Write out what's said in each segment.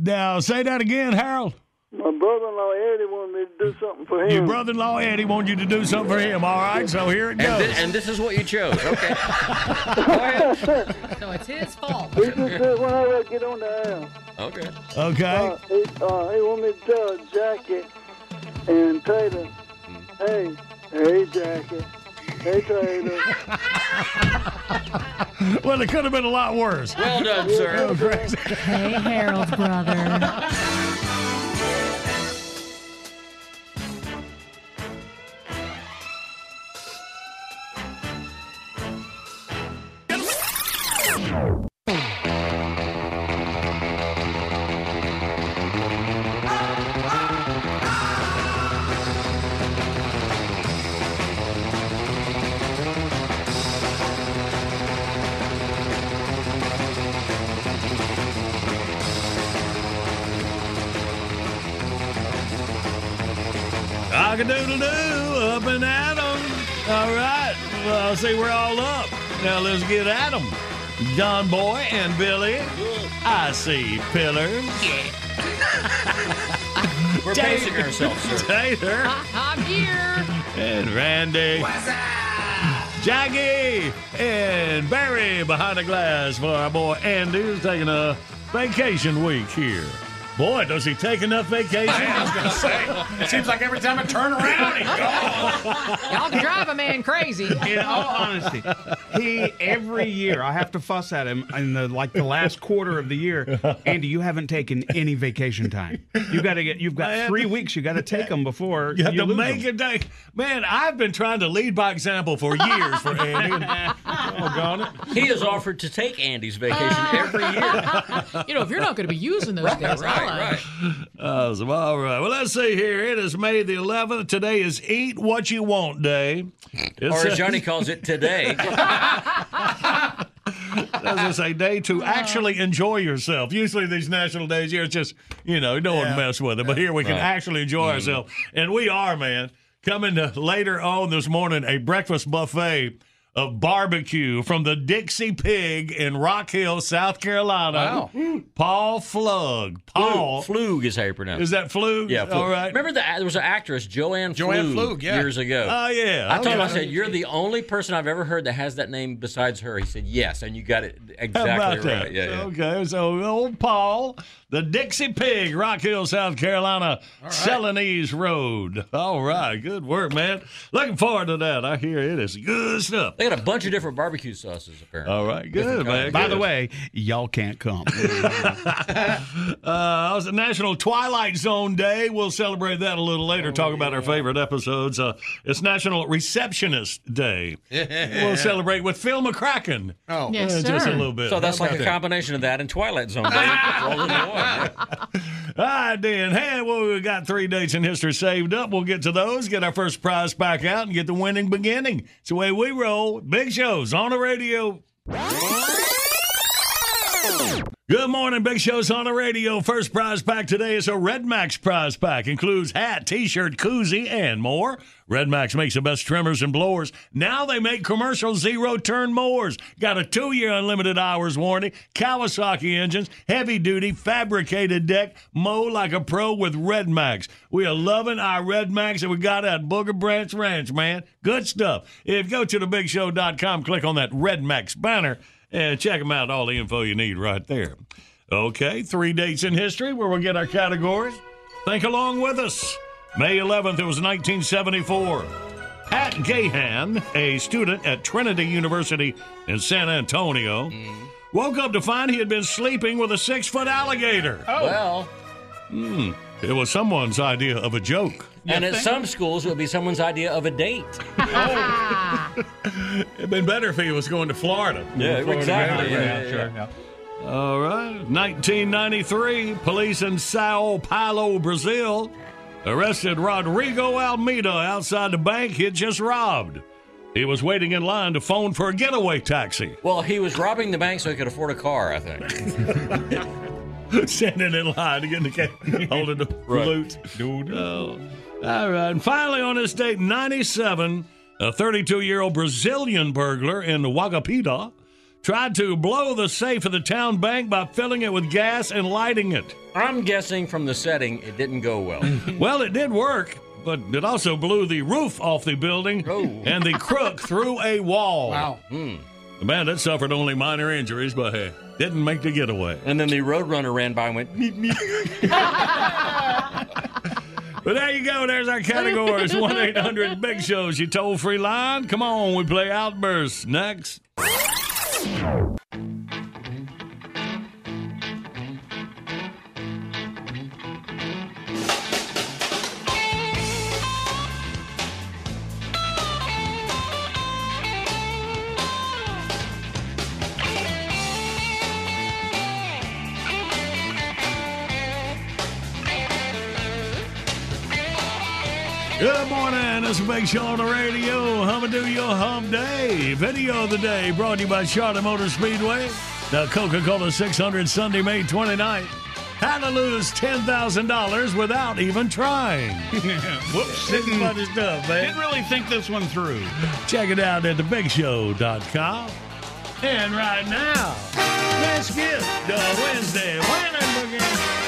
Now, say that again, Harold. My brother-in-law Eddie wanted me to do something for him. Your brother-in-law Eddie wanted you to do something for him. All right, so here it And, goes. and this is what you chose. Okay. Go ahead. So it's his fault. He just said when I get on the air. Okay. okay. Uh, he, uh, he wanted me to tell Jackie and Taylor, hey, hey Jackie, hey Taylor. well, it could have been a lot worse. Well done, sir. Oh, hey, Harold's brother. Cock-a-doodle-doo, up and at 'em. All right. Well, I see we're all up. Now let's get at 'em. John Boy and Billy. I see pillars. Yeah. We're pacing ourselves, sir. Taylor I'm here. and Randy. Jackie and Barry behind the glass for our boy Andy who's taking a vacation week here. Boy, does he take enough vacation? I was gonna say, it seems like every time I turn around, he's gone. Y'all can drive a man crazy. In all honesty, he every year I have to fuss at him in the like the last quarter of the year. Andy, you haven't taken any vacation time. You got to get. You've got Man. three weeks. You got to take them before You have to lose make them. a day. Man, I've been trying to lead by example for years for Andy. Doggone it. He has offered to take Andy's vacation every year. You know, if you're not going to be using those days, Right, I'll, uh, right. All right. Well, let's see here. It is May the 11th. Today is Eat What You Want Day. It Or as Johnny calls it today. As I say, day to uh-huh. actually enjoy yourself. Usually these national days here, it's just, you know, no don't mess with it. But here we can Right. actually enjoy mm-hmm. ourselves. And we are, man. Coming to later on this morning, a breakfast buffet of barbecue from the Dixie Pig in Rock Hill, South Carolina. Wow. Paul Flug. Paul. Flug is how you pronounce Is it. that Flug? Yeah, Flug. All right. Remember that there was an actress, Joanne, Joanne Pflug, yeah. years ago. Oh, yeah. I told him, I said, "You're the only person I've ever heard that has that name besides her." He said, "Yes," and you got it How exactly about right. that? Yeah, yeah. Okay, so old Paul, the Dixie Pig, Rock Hill, South Carolina, Celanese Road. All right, good work, man. Looking forward to that. I hear it is good stuff. They They got a bunch of different barbecue sauces, apparently. All right, good, man. By the way, y'all can't come. Uh, was a National Twilight Zone Day. We'll celebrate that a little later. talk about our favorite episodes. Uh, it's National Receptionist Day. we'll celebrate with Phil McCracken. Oh, Yes, Uh, sir. just a little bit. So that's How like a that? combination of that and Twilight Zone. Day. All right, then. Hey, well, we got three dates in history saved up. We'll get to those, get our first prize back out, and get the winning beginning. It's the way we roll. Big shows on the radio. Good morning, Big Show's on the radio. First prize pack today is a Red Max prize pack. Includes hat, t-shirt, koozie, and more. Red Max makes the best trimmers and blowers. Now they make commercial zero-turn mowers. Got a two-year unlimited hours warranty. Kawasaki engines, heavy-duty fabricated deck. Mow like a pro with Red Max. We are loving our Red Max that we got at Booger Branch Ranch, man. Good stuff. If you go to thebigshow.com, click on that Red Max banner and check them out. All the info you need right there. Okay, three dates in history where we'll get our categories. Think along with us. May 11th, it was 1974. Pat Gahan, a student at Trinity University in San Antonio, mm-hmm. woke up to find he had been sleeping with a six foot alligator. Oh. Well, hmm. It was someone's idea of a joke. And at some schools, it would be someone's idea of a date. Oh. It'd been better if he was going to Florida. Yeah, Florida exactly. man. Yeah, yeah, yeah. All right. 1993, police in Sao Paulo, Brazil, arrested Rodrigo Almeida outside the bank he'd just robbed. He was waiting in line to phone for a getaway taxi. Well, he was robbing the bank so he could afford a car, I think. Standing in line to get in the cab, holding the loot. Oh. All right. And finally, on this date, 97, a 32 year old Brazilian burglar in Wagapita tried to blow the safe of the town bank by filling it with gas and lighting it. I'm guessing from the setting, it didn't go well. Well, it did work, but it also blew the roof off the building Oh. and the crook through a wall. wow. Hmm. The bandit suffered only minor injuries, but hey, didn't make the getaway. And then the roadrunner ran by and went, meep, meep. But there you go. There's our categories. 1 800 Big Shows, You toll free line. Come on, we play Outbursts next. Good morning. It's a big show on the radio. Hum do your hum day. Video of the day brought to you by Charlotte Motor Speedway. The Coca Cola 600 Sunday, May 29th. How to lose $10,000 without even trying. Whoops. This is Didn't, funny stuff, man. didn't really think this one through. Check it out at thebigshow.com. And right now, let's get the Wednesday winning begin.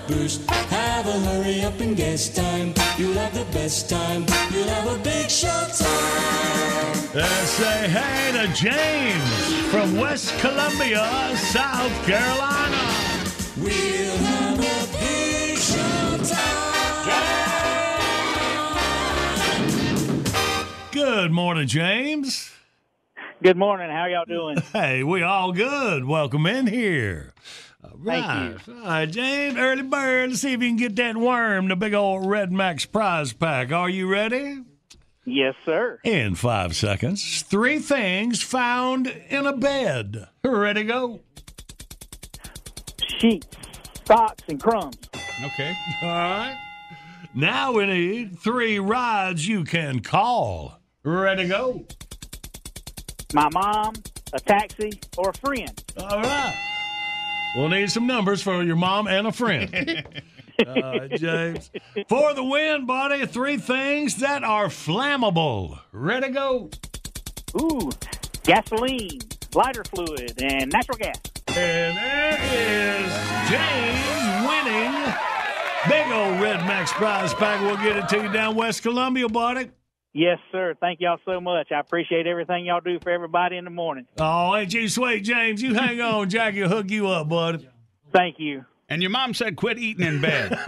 Outburst, have a hurry up and guess time. You'll have the best time. You'll have a big show time. Let's say hey to James from West Columbia, South Carolina. We'll have a big show time. Good morning, James. Good morning. How y'all doing? Hey, we all good. Welcome in here. All Thank right. All right, James, early bird. Let's see if you can get that worm, the big old Red Max prize pack. Are you ready? Yes, sir. In five seconds, three things found in a bed. Ready, go. Sheets, socks, and crumbs. Okay. All right. Now we need three rides you can call. Ready, go. My mom, a taxi, or a friend. All right. We'll need some numbers for your mom and a friend. Uh, James. For the win, buddy, three things that are flammable. Ready, go. Ooh, gasoline, lighter fluid, and natural gas. And there is James winning Big old Red Max prize pack. We'll get it to you down West Columbia, buddy. Yes, sir. Thank y'all so much. I appreciate everything y'all do for everybody in the morning. Oh, ain't you sweet, James? You hang on. Jackie will hook you up, buddy. Thank you. And your mom said quit eating in bed.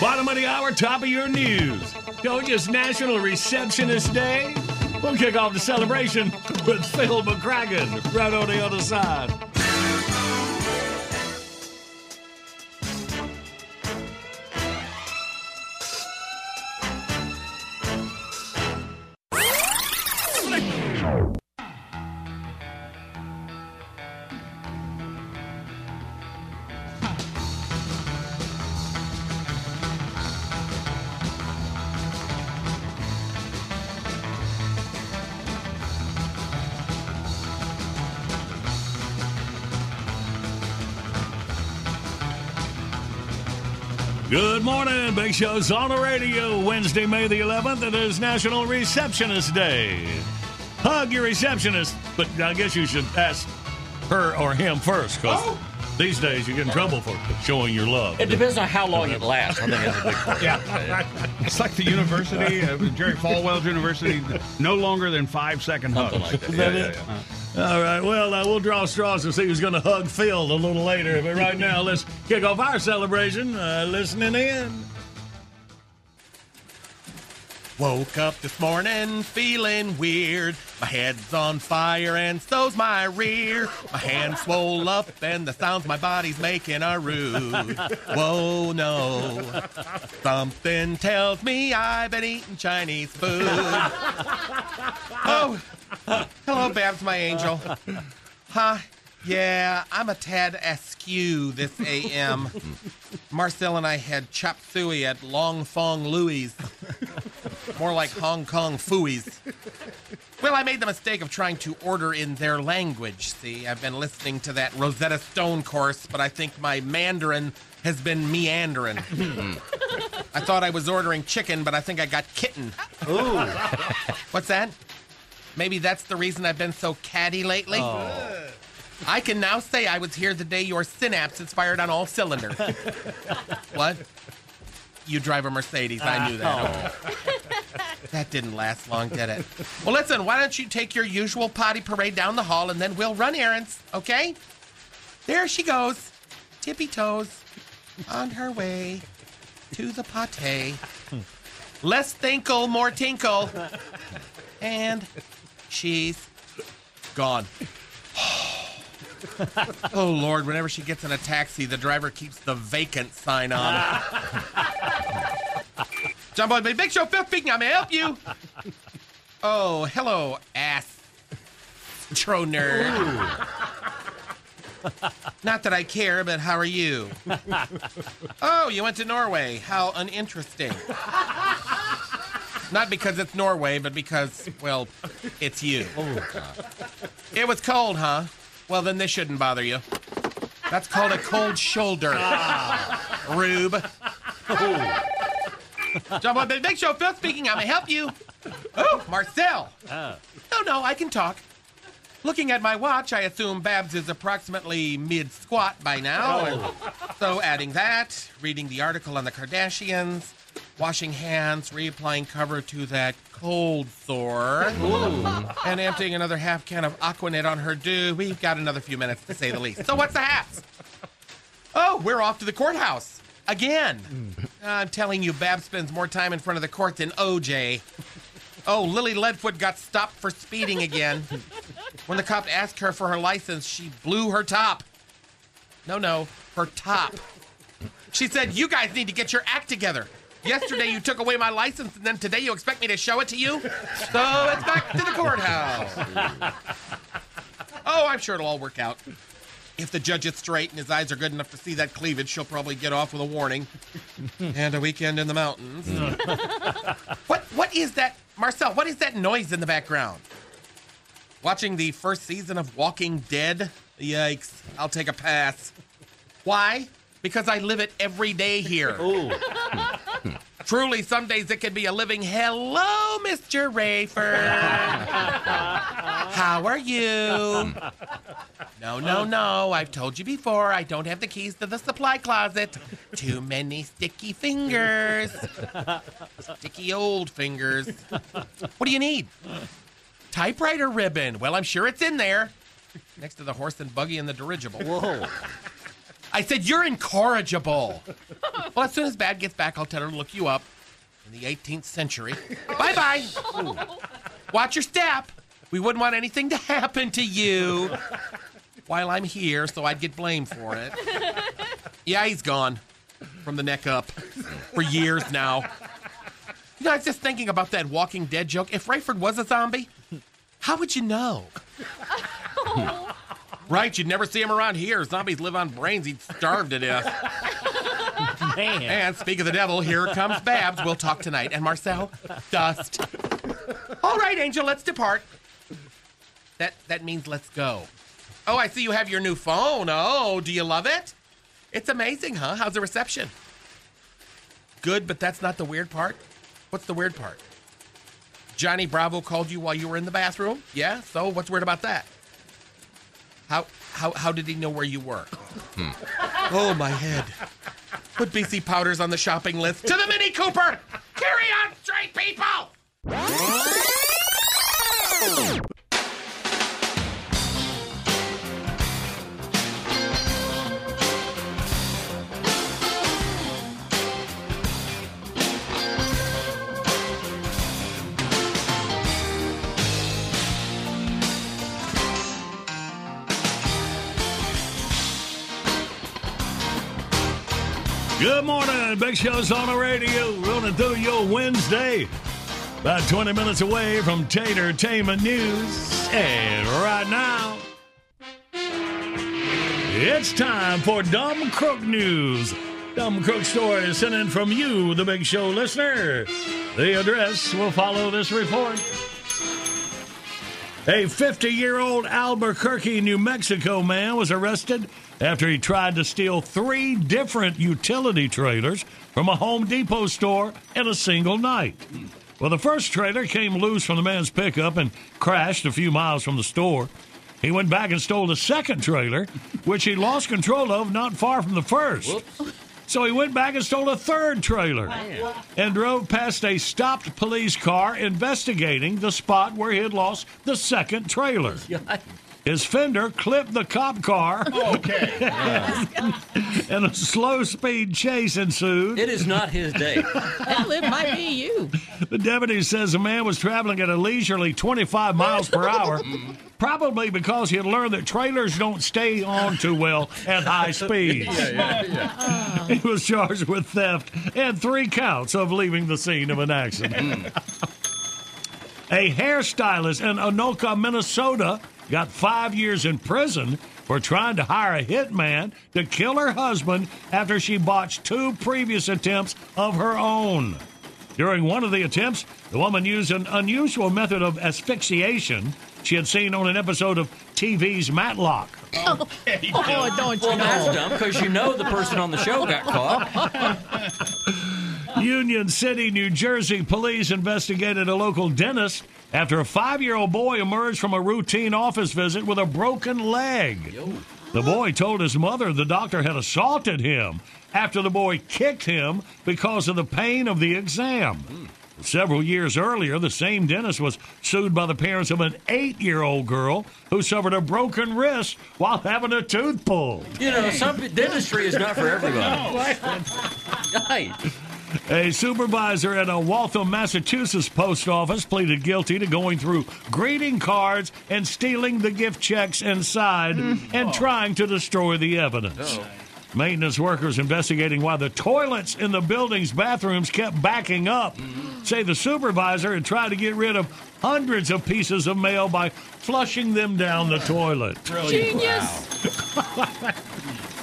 Bottom of the hour, top of your news. Don't just National Receptionist Day. We'll kick off the celebration with Phil McCracken right on the other side. Morning. Big Show's on the radio. Wednesday, May the 11th. It is National Receptionist Day. Hug your receptionist, but I guess you should ask her or him first because these days you get in trouble for showing your love. It depends on how long it lasts. I think that's a big part. Yeah. It's like the university, uh, Jerry Falwell's university, no longer than five second hugs. Something like that. Is that it? All right. Well, uh, we'll draw straws and see who's going to hug Phil a little later. But right now, let's kick off our celebration. Uh, listening in. Woke up this morning feeling weird. My head's on fire and so's my rear. My hands swole up and the sounds my body's making are rude. Whoa, no. Something tells me I've been eating Chinese food. Oh, hello, Babs, my angel. Huh? Yeah, I'm a tad askew this AM. Marcel and I had chop suey at Long Fong Louie's. More like Hong Kong fooies. Well, I made the mistake of trying to order in their language. See, I've been listening to that Rosetta Stone course, but I think my Mandarin has been meandering. I thought I was ordering chicken, but I think I got kitten. Ooh. What's that? Maybe that's the reason I've been so catty lately. Oh. I can now say I was here the day your synapses fired on all cylinders. what? You drive a Mercedes. I knew that. Ah. Oh. That didn't last long, did it? Well, listen, why don't you take your usual potty parade down the hall and then we'll run errands, okay? There she goes, tippy toes, on her way to the pate. Less thinkle, more tinkle. And she's gone. oh Lord, whenever she gets in a taxi, the driver keeps the vacant sign on. John Boy, Big Show, Phil speaking. I may help you. Oh, hello, ass tro nerd. Not that I care, but how are you? Oh, you went to Norway. How uninteresting. Not because it's Norway, but because, well, it's you. Oh, it was cold, huh? Well, then this shouldn't bother you. That's called a cold shoulder. Ah. Rube. John Boy, Big Show, Phil speaking. I may help you. Oh, Marcel. Oh. No, no, I can talk. Looking at my watch, I assume Babs is approximately mid squat by now. Oh. So, adding that, reading the article on the Kardashians, washing hands, reapplying cover to that cold sore, and emptying another half can of Aquanet on her do, we've got another few minutes to say the least. So, what's the hats? Oh, we're off to the courthouse. Again. Mm. I'm telling you, Bab spends more time in front of the court than OJ. Oh, Lily Leadfoot got stopped for speeding again. When the cop asked her for her license, she blew her top. No, no, her top. She said, You guys need to get your act together. Yesterday you took away my license, and then today you expect me to show it to you? So it's back to the courthouse. Oh, I'm sure it'll all work out. If the judge is straight and his eyes are good enough to see that cleavage, she'll probably get off with a warning. and a weekend in the mountains. what what is that Marcel, what is that noise in the background? Watching the first season of Walking Dead? Yikes. I'll take a pass. Why? Because I live it every day here. Truly, some days it can be a living hello, Mr. Rayford. How are you? No, no, no. I've told you before, I don't have the keys to the supply closet. Too many sticky fingers. Sticky old fingers. What do you need? Typewriter ribbon. Well, I'm sure it's in there. Next to the horse and buggy and the dirigible. Whoa. I said, You're incorrigible. well, as soon as Bad gets back, I'll tell her to look you up in the 18th century. bye bye. Watch your step. We wouldn't want anything to happen to you while I'm here, so I'd get blamed for it. Yeah, he's gone from the neck up for years now. You know, I was just thinking about that Walking Dead joke. If Rayford was a zombie, how would you know? Right, you'd never see him around here. Zombies live on brains. He'd starve to death. Man. And speak of the devil, here comes Babs. We'll talk tonight. And Marcel, dust. All right, Angel, let's depart. That that means let's go. Oh, I see you have your new phone. Oh, do you love it? It's amazing, huh? How's the reception? Good, but that's not the weird part. What's the weird part? Johnny Bravo called you while you were in the bathroom? Yeah, so what's weird about that? How how how did he know where you were? Hmm. Oh my head. Put BC powders on the shopping list. To the Mini Cooper! Carry on straight, people! Good morning. Big Show's on the radio. Running through your Wednesday. About 20 minutes away from Tater Tainment News. And right now, it's time for Dumb Crook News. Dumb Crook stories sent in from you, the Big Show listener. The address will follow this report. A 50 year old Albuquerque, New Mexico man was arrested after he tried to steal three different utility trailers from a Home Depot store in a single night. Well, the first trailer came loose from the man's pickup and crashed a few miles from the store. He went back and stole the second trailer, which he lost control of not far from the first. So he went back and stole a third trailer and drove past a stopped police car investigating the spot where he had lost the second trailer. His fender clipped the cop car. Oh, okay. and a slow speed chase ensued. It is not his day. Hell, it might be you. The deputy says the man was traveling at a leisurely 25 miles per hour, probably because he had learned that trailers don't stay on too well at high speeds. Yeah, yeah, He was charged with theft and three counts of leaving the scene of an accident. Mm. A hairstylist in Anoka, Minnesota, got five years in prison for trying to hire a hitman to kill her husband after she botched two previous attempts of her own. During one of the attempts, the woman used an unusual method of asphyxiation she had seen on an episode of TV's Matlock. Oh, oh, don't you Well, that's dumb because you know the person on the show got caught. Union City, New Jersey police investigated a local dentist after a five year old boy emerged from a routine office visit with a broken leg. The boy told his mother the doctor had assaulted him after the boy kicked him because of the pain of the exam. Several years earlier, the same dentist was sued by the parents of an eight year old girl who suffered a broken wrist while having a tooth pulled. You know, some dentistry is not for everybody. Right. A supervisor at a Waltham, Massachusetts post office pleaded guilty to going through greeting cards and stealing the gift checks inside mm. and oh. trying to destroy the evidence. Oh. Maintenance workers investigating why the toilets in the building's bathrooms kept backing up mm-hmm. say the supervisor had tried to get rid of hundreds of pieces of mail by flushing them down the toilet. Genius.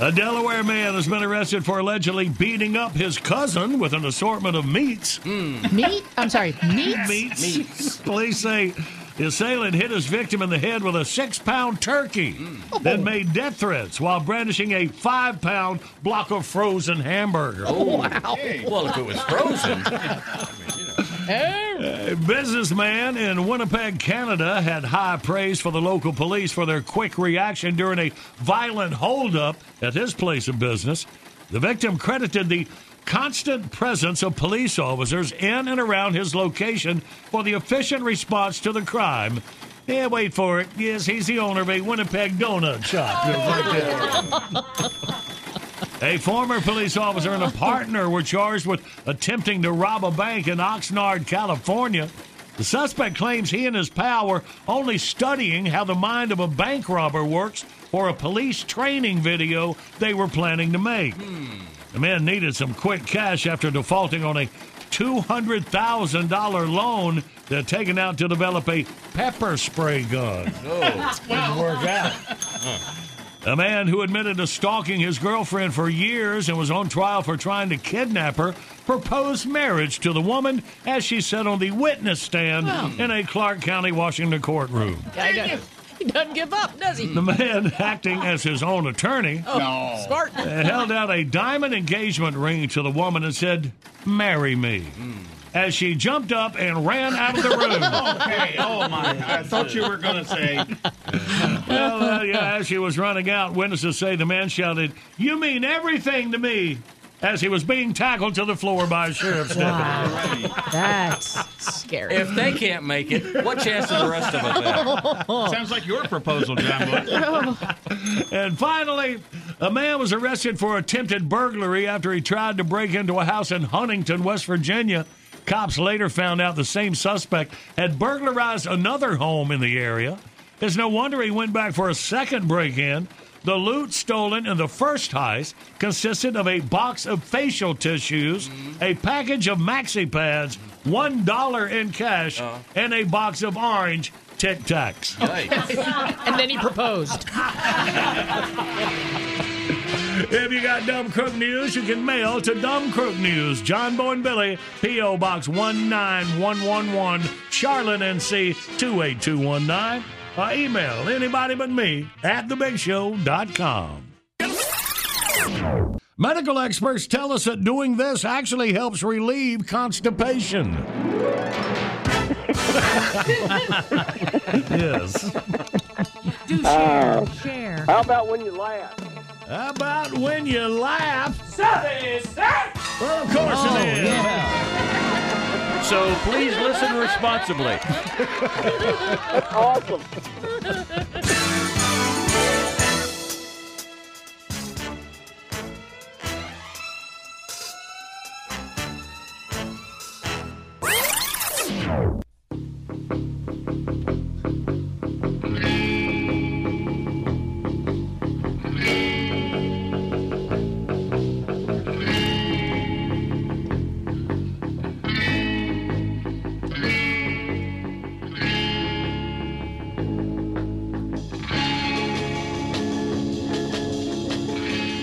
A Delaware man has been arrested for allegedly beating up his cousin with an assortment of meats. Hmm. Meat? I'm sorry, meat? Meats. Police say The assailant hit his victim in the head with a six pound turkey, hmm. then oh. made death threats while brandishing a five pound block of frozen hamburger. Oh, wow. Well, if it was frozen. A businessman in Winnipeg, Canada, had high praise for the local police for their quick reaction during a violent holdup at his place of business. The victim credited the constant presence of police officers in and around his location for the efficient response to the crime. Yeah, wait for it. Yes, he's the owner of a Winnipeg donut shop. Oh. Right there. A former police officer and a partner were charged with attempting to rob a bank in Oxnard, California. The suspect claims he and his pal were only studying how the mind of a bank robber works for a police training video they were planning to make. The man needed some quick cash after defaulting on a $200,000 loan they'd taken out to develop a pepper spray gun. Oh, didn't work out. A man who admitted to stalking his girlfriend for years and was on trial for trying to kidnap her proposed marriage to the woman as she sat on the witness stand in a Clark County, Washington courtroom. He doesn't give up, does he? The man, acting as his own attorney, Oh, smart. uh, held out a diamond engagement ring to the woman and said, Marry me. As she jumped up and ran out of the room. Okay. Oh my! I thought you were going to say. well, uh, yeah, as she was running out, witnesses say the man shouted, You mean everything to me, as he was being tackled to the floor by a sheriff's deputy. That's scary. If they can't make it, what chance do the rest of us have? Sounds like your proposal, John Boy. And finally, a man was arrested for attempted burglary after he tried to break into a house in Huntington, West Virginia. Cops later found out the same suspect had burglarized another home in the area. It's no wonder he went back for a second break in. The loot stolen in the first heist consisted of a box of facial tissues, a package of maxi pads, one dollar in cash, uh-huh. and a box of orange Tic Tacs. and then he proposed. If you got Dumb Crook News, you can mail to Dumb Crook News, John Boy and Billy, P.O. Box 19111, Charlotte, NC 28219. Or email anybody but me at thebigshow.com. Medical experts tell us that doing this actually helps relieve constipation. yes. Do Uh, share. How about when you laugh? How about when you laugh? Well, of course Oh, it is. So please listen responsibly. That's awesome.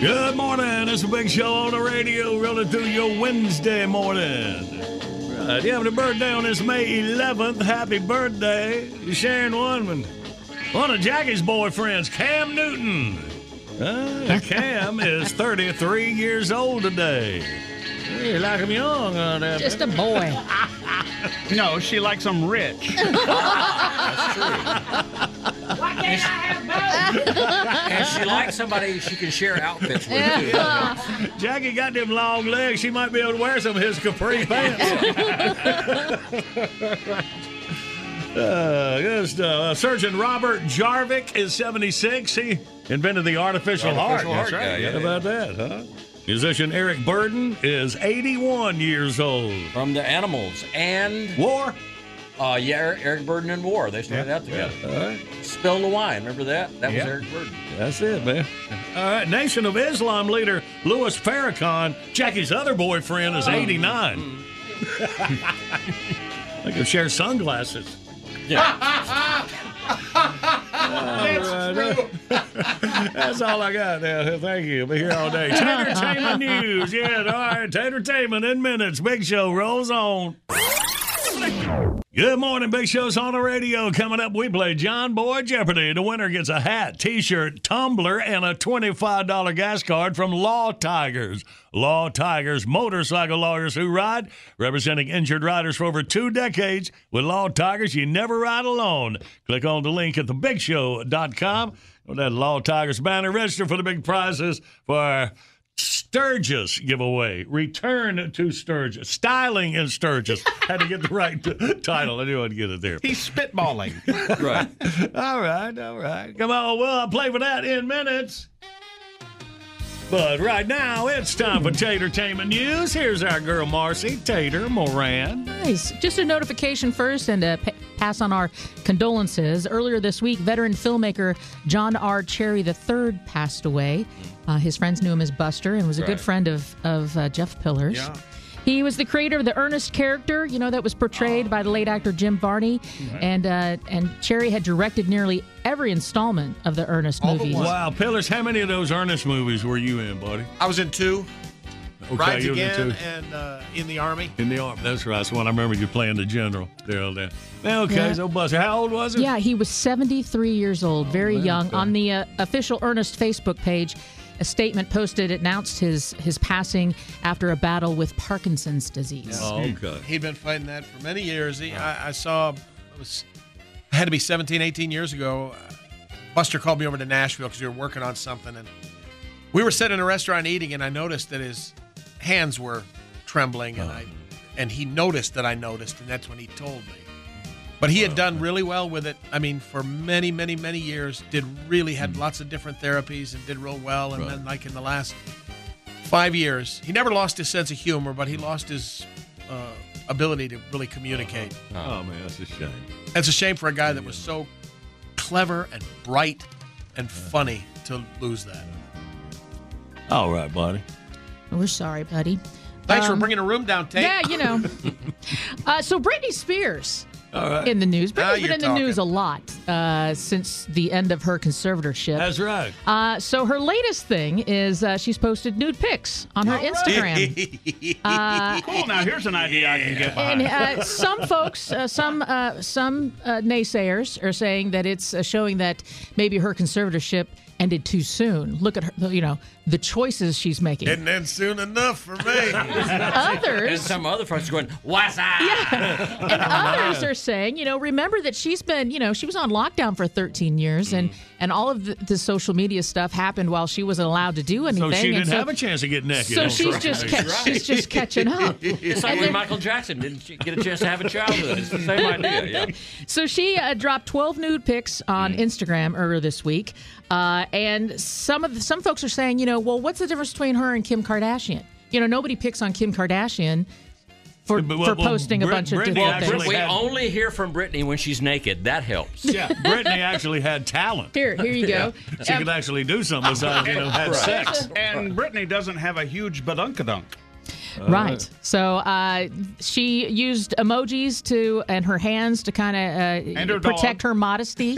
Good morning. It's a big show on the radio, rolling through your Wednesday morning. Right, you having a birthday on this May 11th? Happy birthday. You're sharing one with one of Jackie's boyfriends, Cam Newton. Uh, Cam is 33 years old today. Hey, You like him young, huh? there, Just baby? a boy. No, she likes him rich. And she likes somebody she can share outfits with. too. Jackie got them long legs. She might be able to wear some of his capri pants. Uh, good stuff. Uh, Surgeon Robert Jarvik is 76. He invented the artificial, Artificial heart. heart guy, yeah, How about that, huh? Musician Eric Burdon is 81 years old. From the Animals and War. Uh, yeah, Eric, Eric Burdon and War. They started out together. All right. Spill the wine. Remember that? That Yeah. was Eric Burdon. That's it, man. All right. Nation of Islam leader Louis Farrakhan, Jackie's other boyfriend, is 89. they can share sunglasses. Yeah. That's That's all I got now. Thank you. I'll Be here all day. Entertainment news. Yeah, all right. Entertainment in minutes. Big show rolls on. Good morning, Big Show's on the radio. Coming up, we play John Boy Jeopardy. The winner gets a hat, T-shirt, tumbler, and a twenty-five dollar gas card from Law Tigers. Law Tigers, motorcycle lawyers who ride, representing injured riders for over two decades. With Law Tigers, you never ride alone. Click on the link at thebigshow.com. With that Law Tigers banner, register for the big prizes for Sturgis giveaway. Return to Sturgis. Styling in Sturgis. Had to get the right t- title. I knew I'd get it there. He's spitballing. Right. All right, all right. Come on, well, I'll play for that in minutes. But right now, it's time for Tatertainment News. Here's our girl Marcy Tater Moran. Nice. Just a notification first and to pa- pass on our condolences. Earlier this week, veteran filmmaker John R. Cherry III passed away. Uh, his friends knew him as Buster and was a Right. good friend of, of uh, Jeff Pillars. Yeah. He was the creator of the Ernest character, you know, that was portrayed by the late actor Jim Varney, and uh, and Cherry had directed nearly every installment of the Ernest movies. Wow, Pillars, how many of those Ernest movies were you in, buddy? I was in two. Okay, Rides you were in Again two. and uh, in the Army. In the army. That's right. That's one I remember you playing the general. There, there. Okay, Yeah. so Buster, how old was he? Yeah, he was 73 years old, very man, young. okay. On the uh, official Ernest Facebook page, a statement posted announced his his passing after a battle with Parkinson's disease. Oh, okay. He'd been fighting that for many years. He, I, I saw, it was, it had to be 17, 18 years ago. uh, Buster called me over to Nashville because we were working on something. And we were sitting in a restaurant eating, and I noticed that his hands were trembling. And, I, and he noticed that I noticed, and that's when he told me. But he had done really well with it. I mean, for many, many, many years, did really had lots of different therapies and did real well. And then, like in the last five years, he never lost his sense of humor, but he lost his uh, ability to really communicate. Oh, man, that's a shame. It's a shame for a guy that was so clever and bright and funny to lose that. All right, buddy. We're sorry, buddy. Thanks for Um, bringing the room down, Tate. Yeah, you know. uh, so Britney Spears All right. in the news. Now Britney's been you're in the news a lot uh, since the end of her conservatorship. That's right. Uh, so her latest thing is uh, she's posted nude pics on her Instagram. Uh, Cool. Now here's an idea I can get and behind. uh, some folks, uh, some uh, some uh, naysayers are saying that it's uh, showing that maybe her conservatorship ended too soon. Look at her, you know, the choices she's making. Didn't end soon enough for me. others. And some other folks are going, what's that? and others are saying, you know, remember that she's been, you know, she was on lockdown for 13 years, and and all of the, the social media stuff happened while she wasn't allowed to do anything. So she and didn't so, have a chance to get naked. so she's social just media. ca- she's just catching up. It's like And when Michael Jackson didn't get a chance to have a childhood. It's the same idea. Yeah. So she uh, dropped 12 nude pics on Instagram earlier this week, uh, and some of the, some folks are saying, you know, well, what's the difference between her and Kim Kardashian? You know, nobody picks on Kim Kardashian for But, well, for well, posting a Brit- bunch of Britney different things. We had- only hear from Britney when she's naked. That helps. Yeah, Britney actually had talent. Here, here you go. She Um, could actually do something besides, you know, have sex. And Britney doesn't have a huge badunkadunk. Right. So uh, she used emojis to and her hands to kind of uh, protect dog. her modesty.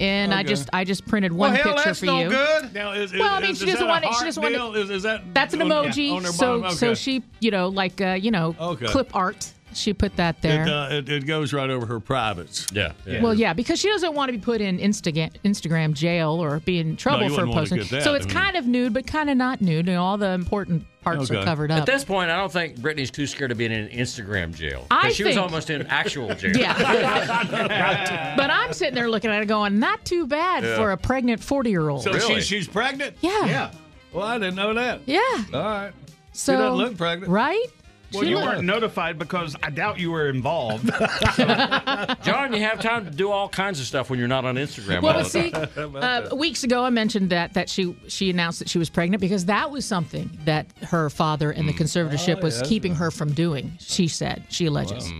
And I just I just printed well, one hell, picture that's for no you. good. Now, is, Well, I mean, is, she doesn't want it- she heart doesn't want it- Is, is that That's an on- emoji. on so bottom? so she you know like uh, you know Okay. clip art. She put that there. It, uh, it, it goes right over her privates. Yeah. Well, yeah, because she doesn't want to be put in Instagram Instagram jail or be in trouble you for wouldn't wanna posting. get that, so it's I mean. kind of nude, but kind of not nude. You know, all the important parts are Okay. covered At this point, I don't think Britney's too scared of being in Instagram jail. I 'Cause she was almost in actual jail. Yeah. but I'm sitting there looking at it going, not too bad for a pregnant 40 year old. So Really? she, she's pregnant? Yeah. Yeah. Well, I didn't know that. Yeah. All right. So, she doesn't look pregnant. Right? Well, She you look- weren't notified because I doubt you were involved. John, you have time to do all kinds of stuff when you're not on Instagram. Well, all but see, uh, weeks ago I mentioned that that she she announced that she was pregnant because that was something that her father and the Mm. conservatorship Oh, was yeah. keeping her from doing. She said, she alleges.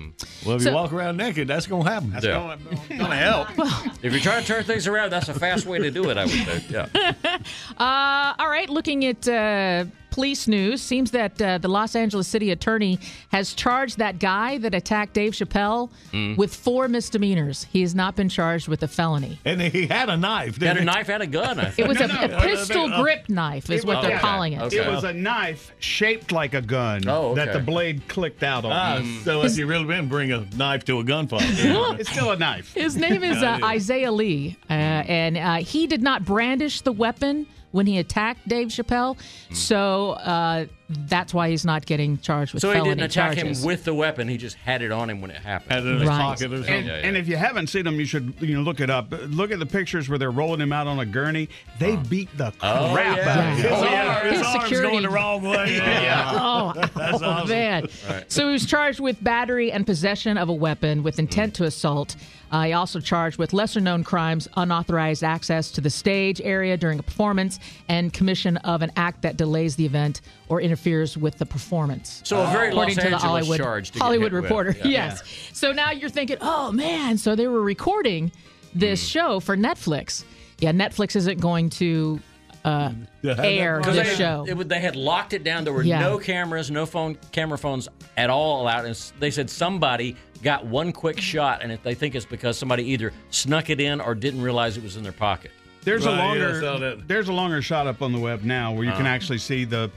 Well, if So- you walk around naked, that's going to happen. That's Yeah. going to help. If you're trying to turn things around, that's a fast way to do it, I would think. Yeah. Uh, all right, looking at uh, police news. Seems that uh, the Los Angeles City Attorney has charged that guy that attacked Dave Chappelle Mm. with four misdemeanors. He has not been charged with a felony. And he had a knife. Had didn't a he? knife and a gun. I It was No, a, no, a no, no, pistol grip knife, is It what they're okay. calling it. Okay. It was a knife shaped like a gun Oh, okay. that the blade clicked out on. Ah, so has he really been bring a knife to a gunfight? It's still a knife. His name is uh, Isaiah Lee, uh, and uh, he did not brandish the weapon when he attacked Dave Chappelle, so uh, that's why he's not getting charged with So he didn't attack charges. him with the weapon. He just had it on him when it happened. Had it in his Right. pocket or something. And, Yeah, yeah. and if you haven't seen him, you should you know look it up. Look at the pictures where they're rolling him out on a gurney. They beat the Oh, crap yeah. out of His, him. Oh, arm- his His arm's security- going the wrong way. Oh, That's oh, awesome. man. So he was charged with battery and possession of a weapon with intent to assault. Uh, he also charged with lesser known crimes, unauthorized access to the stage area during a performance, and commission of an act that delays the event or interferes with the performance. So a very according Los to the Hollywood charge to get Hollywood hit with. Reporter. Yeah. yes. So now you're thinking, oh man, so they were recording this Hmm. show for Netflix. Yeah, Netflix isn't going to uh, air Because this they, show. it would- they had locked it down. There were Yeah. no cameras, no phone camera phones at all allowed. And they said somebody got one quick shot, and it, they think it's because somebody either snuck it in or didn't realize it was in their pocket. There's Right, a longer I there's a longer shot up on the web now where you can Uh-huh. actually see the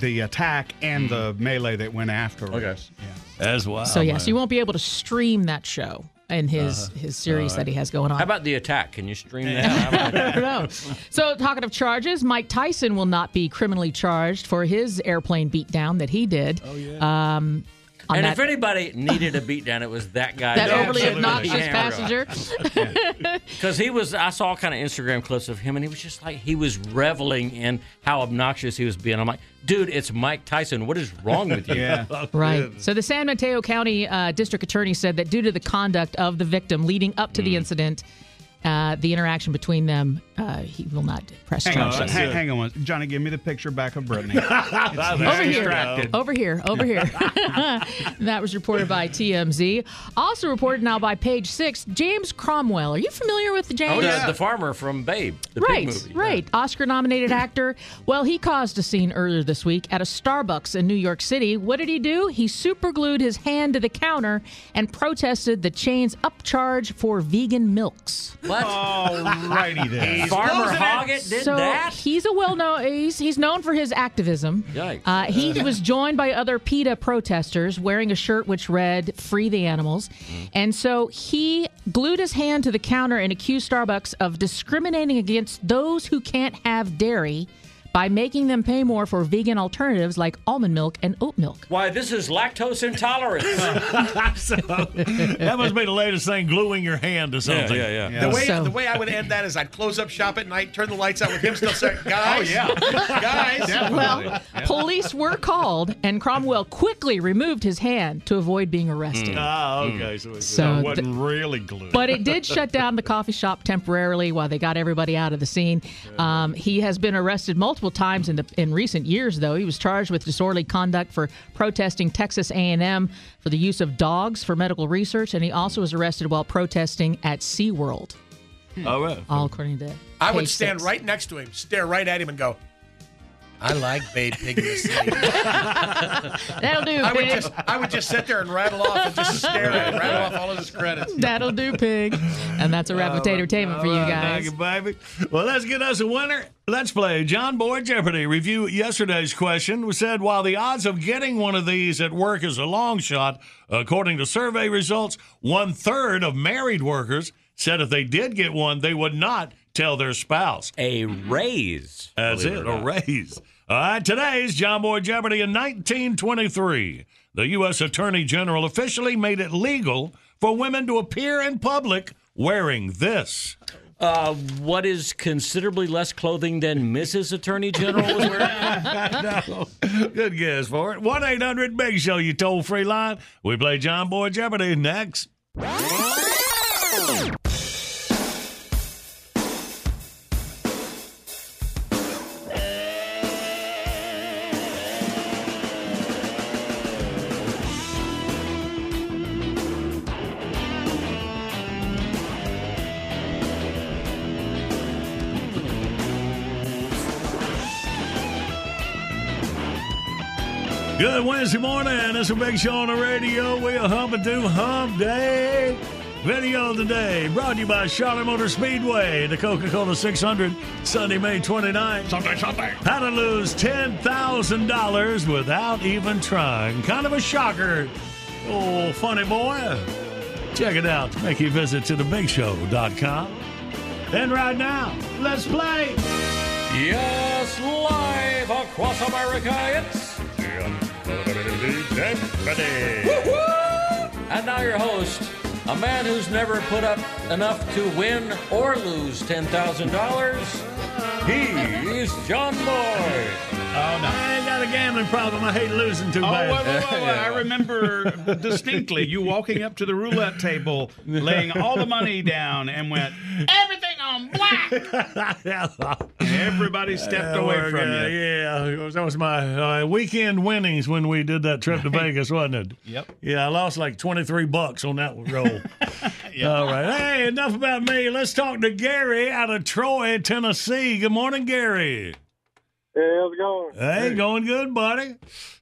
the attack and the melee that went after. Okay. Yeah. That's wild. so yes, man. you won't be able to stream that show in his his series that he has going on. How about the attack? Can you stream that? How I don't know. So, talking of charges, Mike Tyson will not be criminally charged for his airplane beatdown that he did. Oh yeah. Um, on and that, if anybody needed a beatdown, it was that guy. that there. overly obnoxious passenger. Because he was, I saw kind of Instagram clips of him, and he was just like he was reveling in how obnoxious he was being. I'm like, dude, it's Mike Tyson. What is wrong with you? Yeah. Right. So the San Mateo County uh, District Attorney said that due to the conduct of the victim leading up to Mm. the incident, uh, the interaction between them, uh, he will not press Hang on, charges. hang, hang on, one- Johnny. Give me the picture back of Britney. Over here. Over here. Over here. that was reported by TMZ. Also reported now by Page Six. James Cromwell. Are you familiar with Oh, James? the, the farmer from Babe, the right, pig movie. right. Oscar-nominated actor. Well, he caused a scene earlier this week at a Starbucks in New York City. What did he do? He superglued his hand to the counter and protested the chain's upcharge for vegan milks. What? Alrighty then. Farmer Hoggett did so that? he's a well-known. He's he's known for his activism. Yikes. Uh, he was joined by other PETA protesters wearing a shirt which read "Free the Animals," Mm. and so he glued his hand to the counter and accused Starbucks of discriminating against those who can't have dairy by making them pay more for vegan alternatives like almond milk and oat milk. Why, this is lactose intolerance. So, that must be the latest thing, gluing your hand to something. yeah. yeah. The way So- the way I would end that is I'd close up shop at night, turn the lights out with him still saying, "Guys, Oh, yeah. guys." Well, police were called, and Cromwell quickly removed his hand to avoid being arrested. Ah, okay. So, So it wasn't really glued. but it did shut down the coffee shop temporarily while they got everybody out of the scene. Um, he has been arrested multiple times in the in recent years, though. He was charged with disorderly conduct for protesting Texas A&M for the use of dogs for medical research, and he also was arrested while protesting at SeaWorld. Oh, all right. All according to I would stand Six. right next to him, stare right at him, and go, "I like Babe Pig in the City." That'll do, I would pig. just, I would just sit there and rattle off and just stare at him, rattle off all of his credits. That'll do, pig. And that's a wrap of entertainment for you guys. Thank you, baby. Well, let's get us a winner. Let's play John Boy Jeopardy. Review yesterday's question. We said while the odds of getting one of these at work is a long shot, according to survey results, one third of married workers said if they did get one, they would not tell their spouse. A raise. That's believe it, a raise. All right, today's John Boy Jeopardy in 1923. The U.S. Attorney General officially made it legal for women to appear in public wearing this. Uh, what is considerably less clothing than Mrs. Attorney General was wearing? no. Good guess for it. 1 800 Big Show, you toll free line. We play John Boy Jeopardy next. Wednesday morning. It's a big show on the radio. We'll hump and do hump day. Video of the day brought to you by Charlotte Motor Speedway, the Coca Cola 600, Sunday, May 29th. Something, something. How to lose $10,000 without even trying. Kind of a shocker. Oh, funny boy. Check it out. Make your visit to thebigshow.com. And right now, let's play. Yes, live across America, it's And now your host, a man who's never put up enough to win or lose $10,000. He's John Boy. Oh, no. I ain't got a gambling problem. I hate losing too Oh, bad. wait, wait, wait, wait. I remember distinctly you walking up to the roulette table, laying all the money down, and went, everything on black. Everybody stepped away from uh, you. Yeah, that was my uh, weekend winnings when we did that trip to Vegas, wasn't it? Yep. Yeah, I lost like 23 bucks on that roll. All right. Hey, enough about me. Let's talk to Gary out of Troy, Tennessee. Good morning, Gary. Hey, how's it going? Hey, going good, buddy.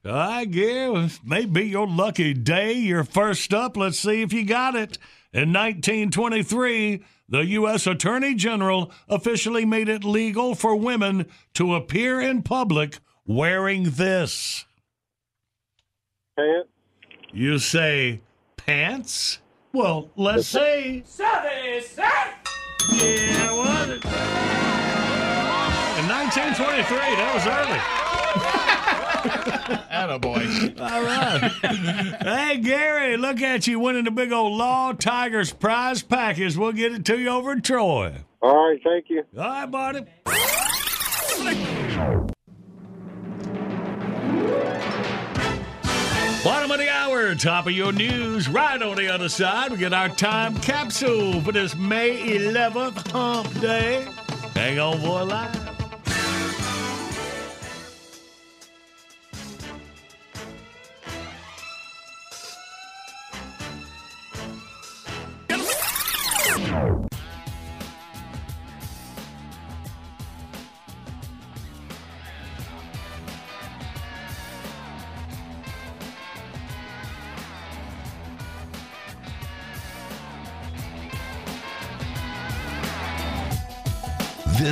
All right, Gary. May be your lucky day. You're first up. Let's see if you got it. In 1923, the U.S. Attorney General officially made it legal for women to appear in public wearing this. Pants? You say pants? Well, let's see. Yeah, was it? In 1923, that was early. Attaboy. All right. hey, Gary, look at you winning the big old Law Tigers prize package. We'll get it to you over in Troy. All right, thank you. All right, buddy. Bottom of the hour, top of your news. Right on the other side, we get our time capsule for this May 11th hump day. Hang on for a live.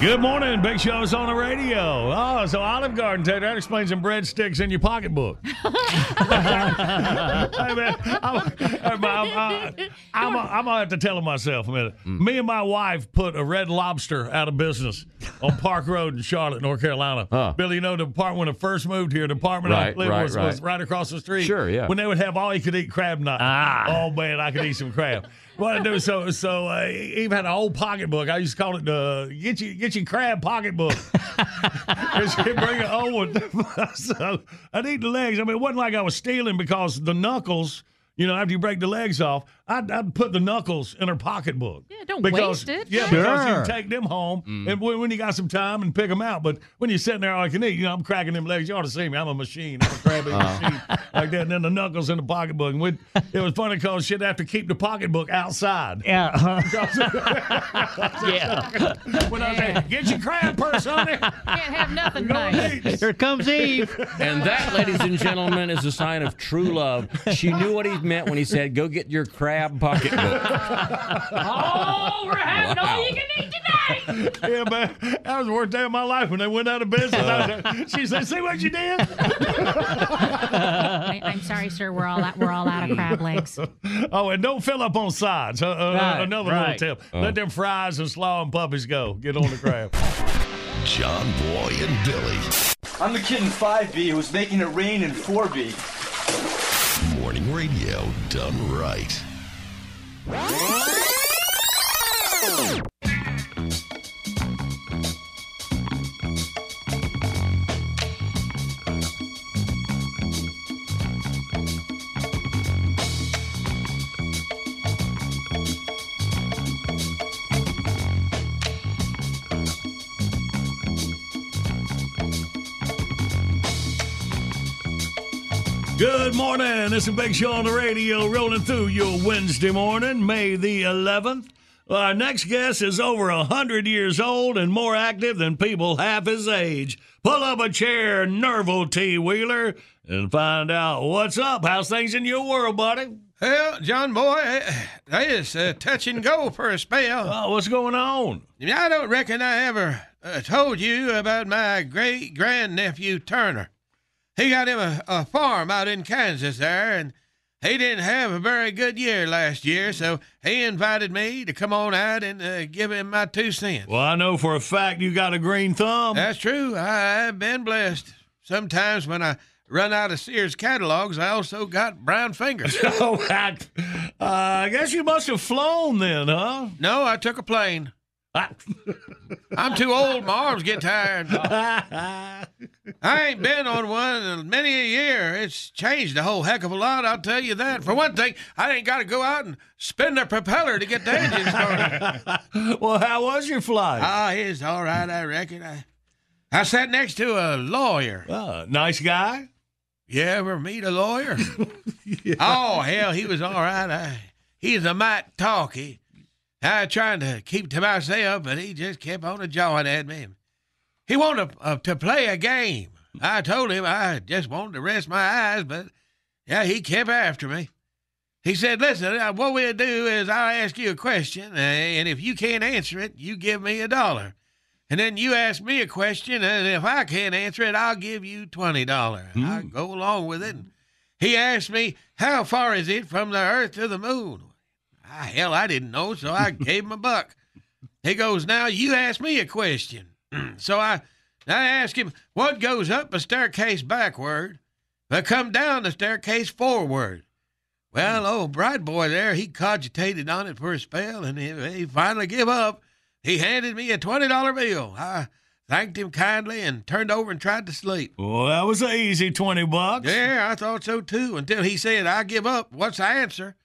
Good morning. Big Show's on the radio. Oh, so Olive Garden, Ted, that explains some breadsticks in your pocketbook. hey, man, I'm, I'm, uh, I'm, I'm, I'm gonna have to tell him myself a minute. Mm. Me and my wife put a Red Lobster out of business on Park Road in Charlotte, North Carolina. Huh. Billy, you know the apartment when I first moved here, the apartment I Right, lived right, was, was right. right across the street. Sure, yeah. When they would have all you could eat crab night. Ah. Oh man, I could eat some crab. What I do so so uh, had an old pocketbook. I used to call it the get you get your crab pocketbook. She'd bring an old one. so I'd eat the legs. I mean, it wasn't like I was stealing because the knuckles. You know, after you break the legs off, I'd, I'd put the knuckles in her pocketbook. Yeah, don't because, waste it. Yeah, Sure. because you can take them home mm. and when, when you got some time and pick them out. But when you're sitting there all you can eat, you know, I'm cracking them legs. You ought to see me. I'm a machine. I'm a crab eating uh-huh. machine like that. And then the knuckles in the pocketbook. And we'd, it was funny because she'd have to keep the pocketbook outside. Yeah. Uh-huh. yeah. when I was like, get your crab purse, honey. Can't have nothing nice. eat. Here comes Eve. And that, ladies and gentlemen, is a sign of true love. She knew what he meant when he said, "Go get your crab pocketbook." Oh, we're having all you can eat tonight. yeah, man. That was the worst day of my life when they went out of business. I like, she said, see what you did? I, I'm sorry, sir. We're all out, we're all out of crab legs. Oh, and don't fill up on sides. Uh, uh, Right, another right. little tip. Let them fries and slaw and puppies go. Get on the crab. John Boy and Billy. I'm the kid in 5B who's making it rain in 4B. Morning radio done right. Música morning. It's a big show on the radio rolling through your Wednesday morning, May the 11th. Our next guest is over 100 years old and more active than people half his age. Pull up a chair, Nerval T. Wheeler, and find out what's up. How's things in your world, buddy? Well, John Boy, it's uh, touch and go for a spell. What's going on? I don't reckon I ever uh, told you about my great grandnephew Turner. He got him a, a farm out in Kansas there, and he didn't have a very good year last year, so he invited me to come on out and uh, give him my two cents. Well, I know for a fact you got a green thumb. That's true. I've been blessed. Sometimes when I run out of Sears catalogs, I also got brown fingers. oh, I, uh, I guess you must have flown then, huh? No, I took a plane. I'm too old. My arms get tired. I ain't been on one in many a year. It's changed a whole heck of a lot, I'll tell you that. For one thing, I ain't got to go out and spin the propeller to get the engine started. well, how was your flight? Ah, it's all right, I reckon. I, I sat next to a lawyer. Uh, nice guy? You ever meet a lawyer? yeah. Oh, hell, he was all right. I, he's a mite talky. I tried to keep to myself, but he just kept on a jawing at me. He wanted uh, to play a game. I told him I just wanted to rest my eyes, but yeah, he kept after me. He said, "Listen, uh, what we'll do is I'll ask you a question, uh, and if you can't answer it, you give me a dollar, and then you ask me a question, and if I can't answer it, I'll give you twenty dollars. Hmm. I go along with it." And he asked me, "How far is it from the Earth to the Moon?" Ah, hell, I didn't know, so I gave him a buck. He goes, Now you ask me a question. so I, I asked him, What goes up a staircase backward, but come down the staircase forward? Well, old bright boy there, he cogitated on it for a spell, and he, he finally give up. He handed me a $20 bill. I thanked him kindly and turned over and tried to sleep. Well, that was an easy 20 bucks. Yeah, I thought so too, until he said, I give up. What's the answer?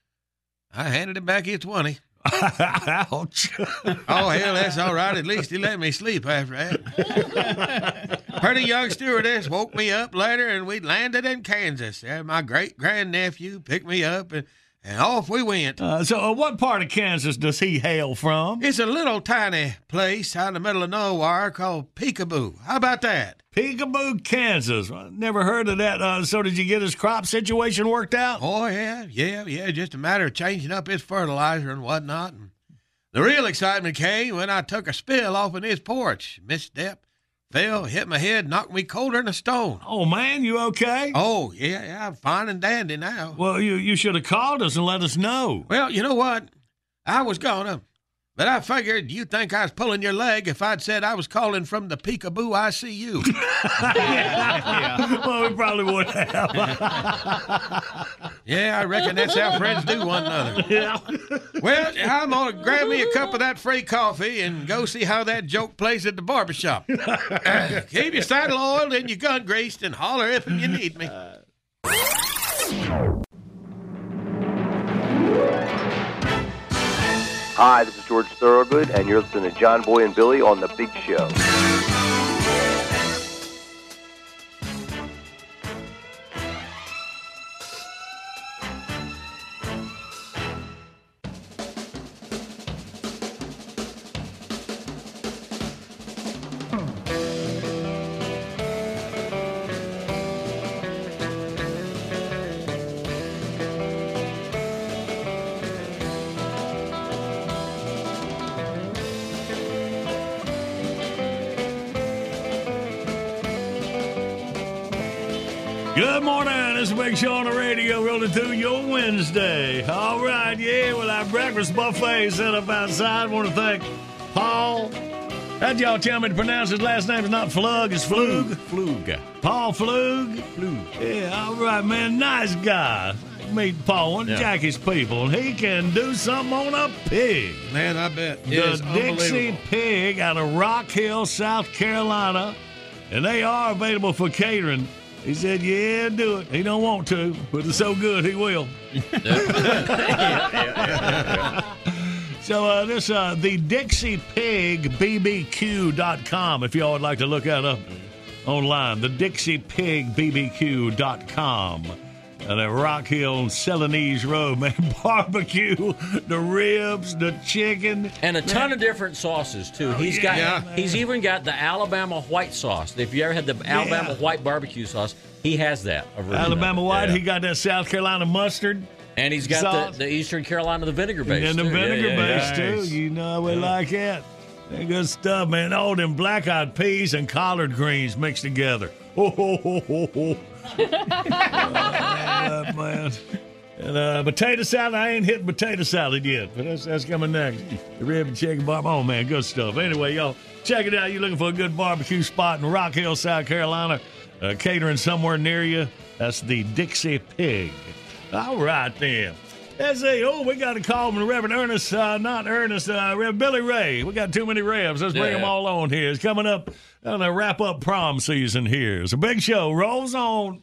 I handed him back his 20. Ouch. oh, hell, that's all right. At least he let me sleep after that. Pretty young stewardess woke me up later, and we landed in Kansas. There, my great grandnephew picked me up, and, and off we went. Uh, so, uh, what part of Kansas does he hail from? It's a little tiny place out in the middle of nowhere called Peekaboo. How about that? Peekaboo, Kansas. Never heard of that. Uh, so, did you get his crop situation worked out? Oh, yeah, yeah, yeah. Just a matter of changing up his fertilizer and whatnot. And the real excitement came when I took a spill off in his porch. Misstep, fell, hit my head, knocked me colder than a stone. Oh, man, you okay? Oh, yeah, yeah, I'm fine and dandy now. Well, you, you should have called us and let us know. Well, you know what? I was gonna. But I figured you'd think I was pulling your leg if I'd said I was calling from the Peekaboo ICU. yeah. Well, we probably would have. yeah, I reckon that's how friends do one another. Yeah. Well, I'm going to grab me a cup of that free coffee and go see how that joke plays at the barbershop. Uh, keep your saddle oiled and your gun greased and holler if you need me. Hi, this is George Thorogood, and you're listening to John Boy and Billy on The Big Show. Big show on the radio rolling through your Wednesday. All right, yeah, well, our breakfast buffet set up outside. want to thank Paul. How'd y'all tell me to pronounce his last name is not Pflug, it's Pflug. Pflug. Paul Pflug. Pflug. Yeah, all right, man. Nice guy. Meet Paul, one of Yeah. Jackie's people. He can do something on a pig. Man, I bet. It the Dixie. Pig out of Rock Hill, South Carolina, and they are available for catering. He said, "Yeah, do it." He don't want to, but it's so good he will. so uh, this uh, the Dixie Pig BBQ.com. If y'all would like to look that up online, the Dixie Pig BBQ.com. And at Rock Hill and Celanese Road, man, barbecue, the ribs, the chicken, and a ton of different sauces too. Oh, he's got yeah. he's even got the Alabama white sauce. If you ever had the Alabama white barbecue sauce, he has that. a version of Alabama white. Yeah. He got that South Carolina mustard. and he's got sauce. the, the Eastern Carolina the vinegar base. And the too. Vinegar yeah, base yeah. too. You know we like it. That good stuff, man. All them black eyed peas and collard greens mixed together. Oh, ho, ho, ho, Oh, man. And uh, potato salad, I ain't hitting potato salad yet, but that's, that's coming next. The rib and chicken barb. Oh, man, good stuff. Anyway, y'all, check it out. You're looking for a good barbecue spot in Rock Hill, South Carolina, uh, catering somewhere near you. That's the Dixie Pig. All right, then. Let's see. Oh, we got a call from Reverend Ernest, uh, not Ernest, uh, Reverend Billy Ray. We got too many Revs. Let's bring Yeah. them all on here. It's coming up on the wrap up prom season here. A big show. Rolls on.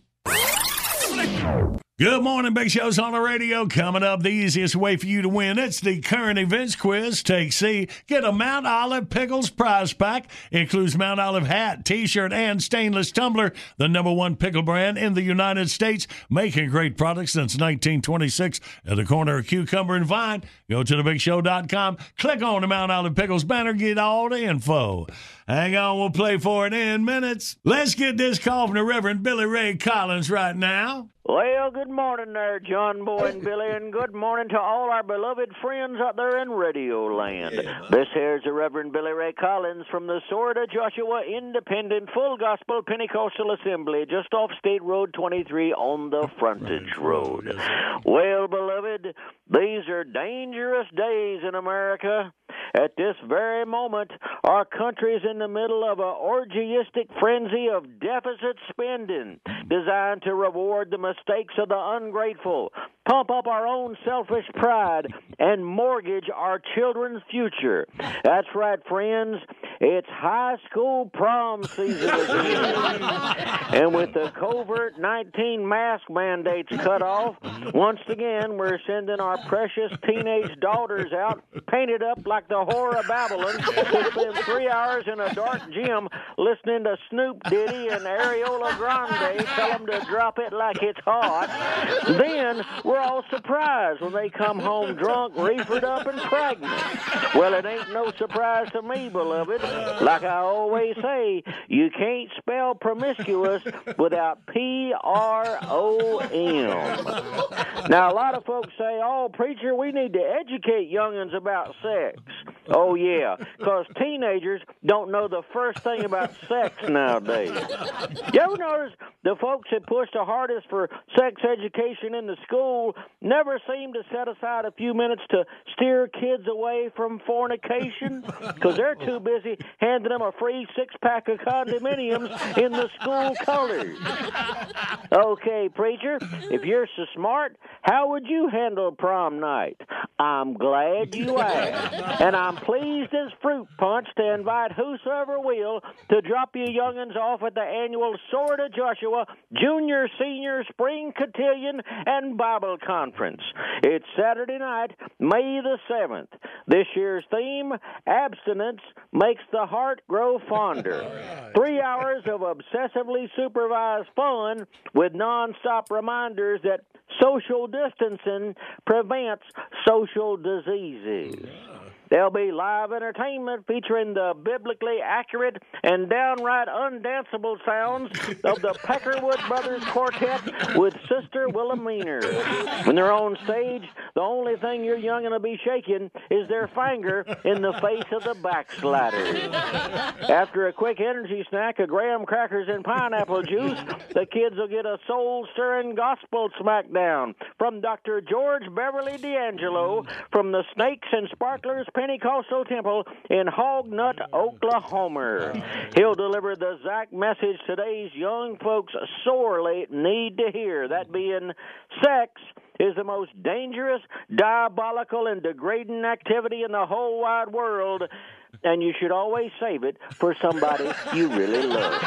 Good morning, Big Show's on the radio. Coming up, the easiest way for you to win. It's the current events quiz. Take C. Get a Mount Olive Pickles prize pack. Includes Mount Olive hat, t-shirt, and stainless tumbler. The number one pickle brand in the United States. Making great products since 1926 at the corner of Cucumber and Vine. Go to thebigshow.com. Click on the Mount Olive Pickles banner. Get all the info. Hang on, we'll play for it in minutes. Let's get this call from the Reverend Billy Ray Collins right now. Well, good morning there, John Boy and Billy, and good morning to all our beloved friends out there in Radio Land. this here's the Reverend Billy Ray Collins from the Sword of Joshua Independent Full Gospel Pentecostal Assembly, just off State Road 23 on the frontage road. Well, beloved, these are dangerous days in America. At this very moment, our country is in the middle of a orgiastic frenzy of deficit spending designed to reward the mistakes of the ungrateful, pump up our own selfish pride, and mortgage our children's future. That's right, friends. It's high school prom season and with the covert 19 mask mandates cut off, once again we're sending our precious teenage daughters out painted up like the whore of Babylon to spend three hours in a dark gym listening to Snoop Diddy and Ariola Grande tell them to drop it like it's hot. Then we're all surprised when they come home drunk, reefered up, and pregnant. Well, it ain't no surprise to me, beloved. Like I always say, you can't spell promiscuous without P R O M. Now, a lot of folks say, oh, preacher, we need to educate youngins about sex. Oh, yeah, because teenagers don't know the first thing about sex nowadays. You ever notice the folks that push the hardest for sex education in the school never seem to set aside a few minutes to steer kids away from fornication? Because they're too busy handing them a free six pack of condominiums in the school colors. Okay, preacher, if you're so smart, how would you handle prom night? I'm glad you asked. And I'm pleased as fruit punch to invite whosoever will to drop you youngins off at the annual Sword of Joshua Junior Senior Spring Cotillion and Bible Conference. It's Saturday night, May the 7th. This year's theme, Abstinence Makes the Heart Grow Fonder. Three hours of obsessively supervised fun with nonstop reminders that social distancing prevents social diseases. There'll be live entertainment featuring the biblically accurate and downright undanceable sounds of the Peckerwood Brothers Quartet with Sister Wilhelmina. When they're on stage, the only thing your youngin' will be shaking is their finger in the face of the backslider. After a quick energy snack of graham crackers and pineapple juice, the kids will get a soul-stirring gospel smackdown from Dr. George Beverly D'Angelo from the Snakes and Sparklers Pentecostal Temple in Hog Nut, Oklahoma. He'll deliver the exact message today's young folks sorely need to hear, that being sex is the most dangerous, diabolical, and degrading activity in the whole wide world. And you should always save it for somebody you really love.